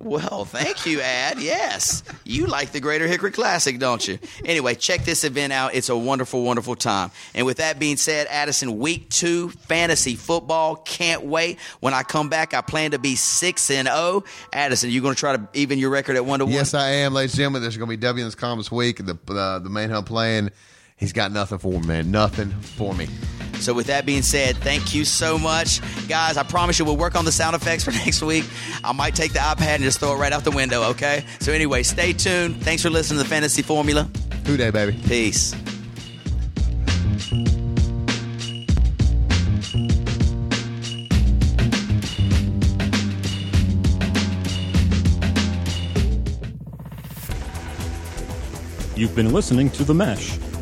well, thank you, Ad. Yes. You like the Greater Hickory Classic, don't you? Anyway, check this event out. It's a wonderful, wonderful time. And with that being said, Addison, week two, fantasy football. Can't wait. When I come back, I plan to be 6 and 0. Addison, you going to try to even your record at 1 to 1? Yes, I am, ladies and gentlemen. There's going to be W in this this week. The uh, the main hub playing. He's got nothing for me, man. Nothing for me. So, with that being said, thank you so much. Guys, I promise you we'll work on the sound effects for next week. I might take the iPad and just throw it right out the window, okay? So, anyway, stay tuned. Thanks for listening to the Fantasy Formula. Who day, baby? Peace. You've been listening to The Mesh,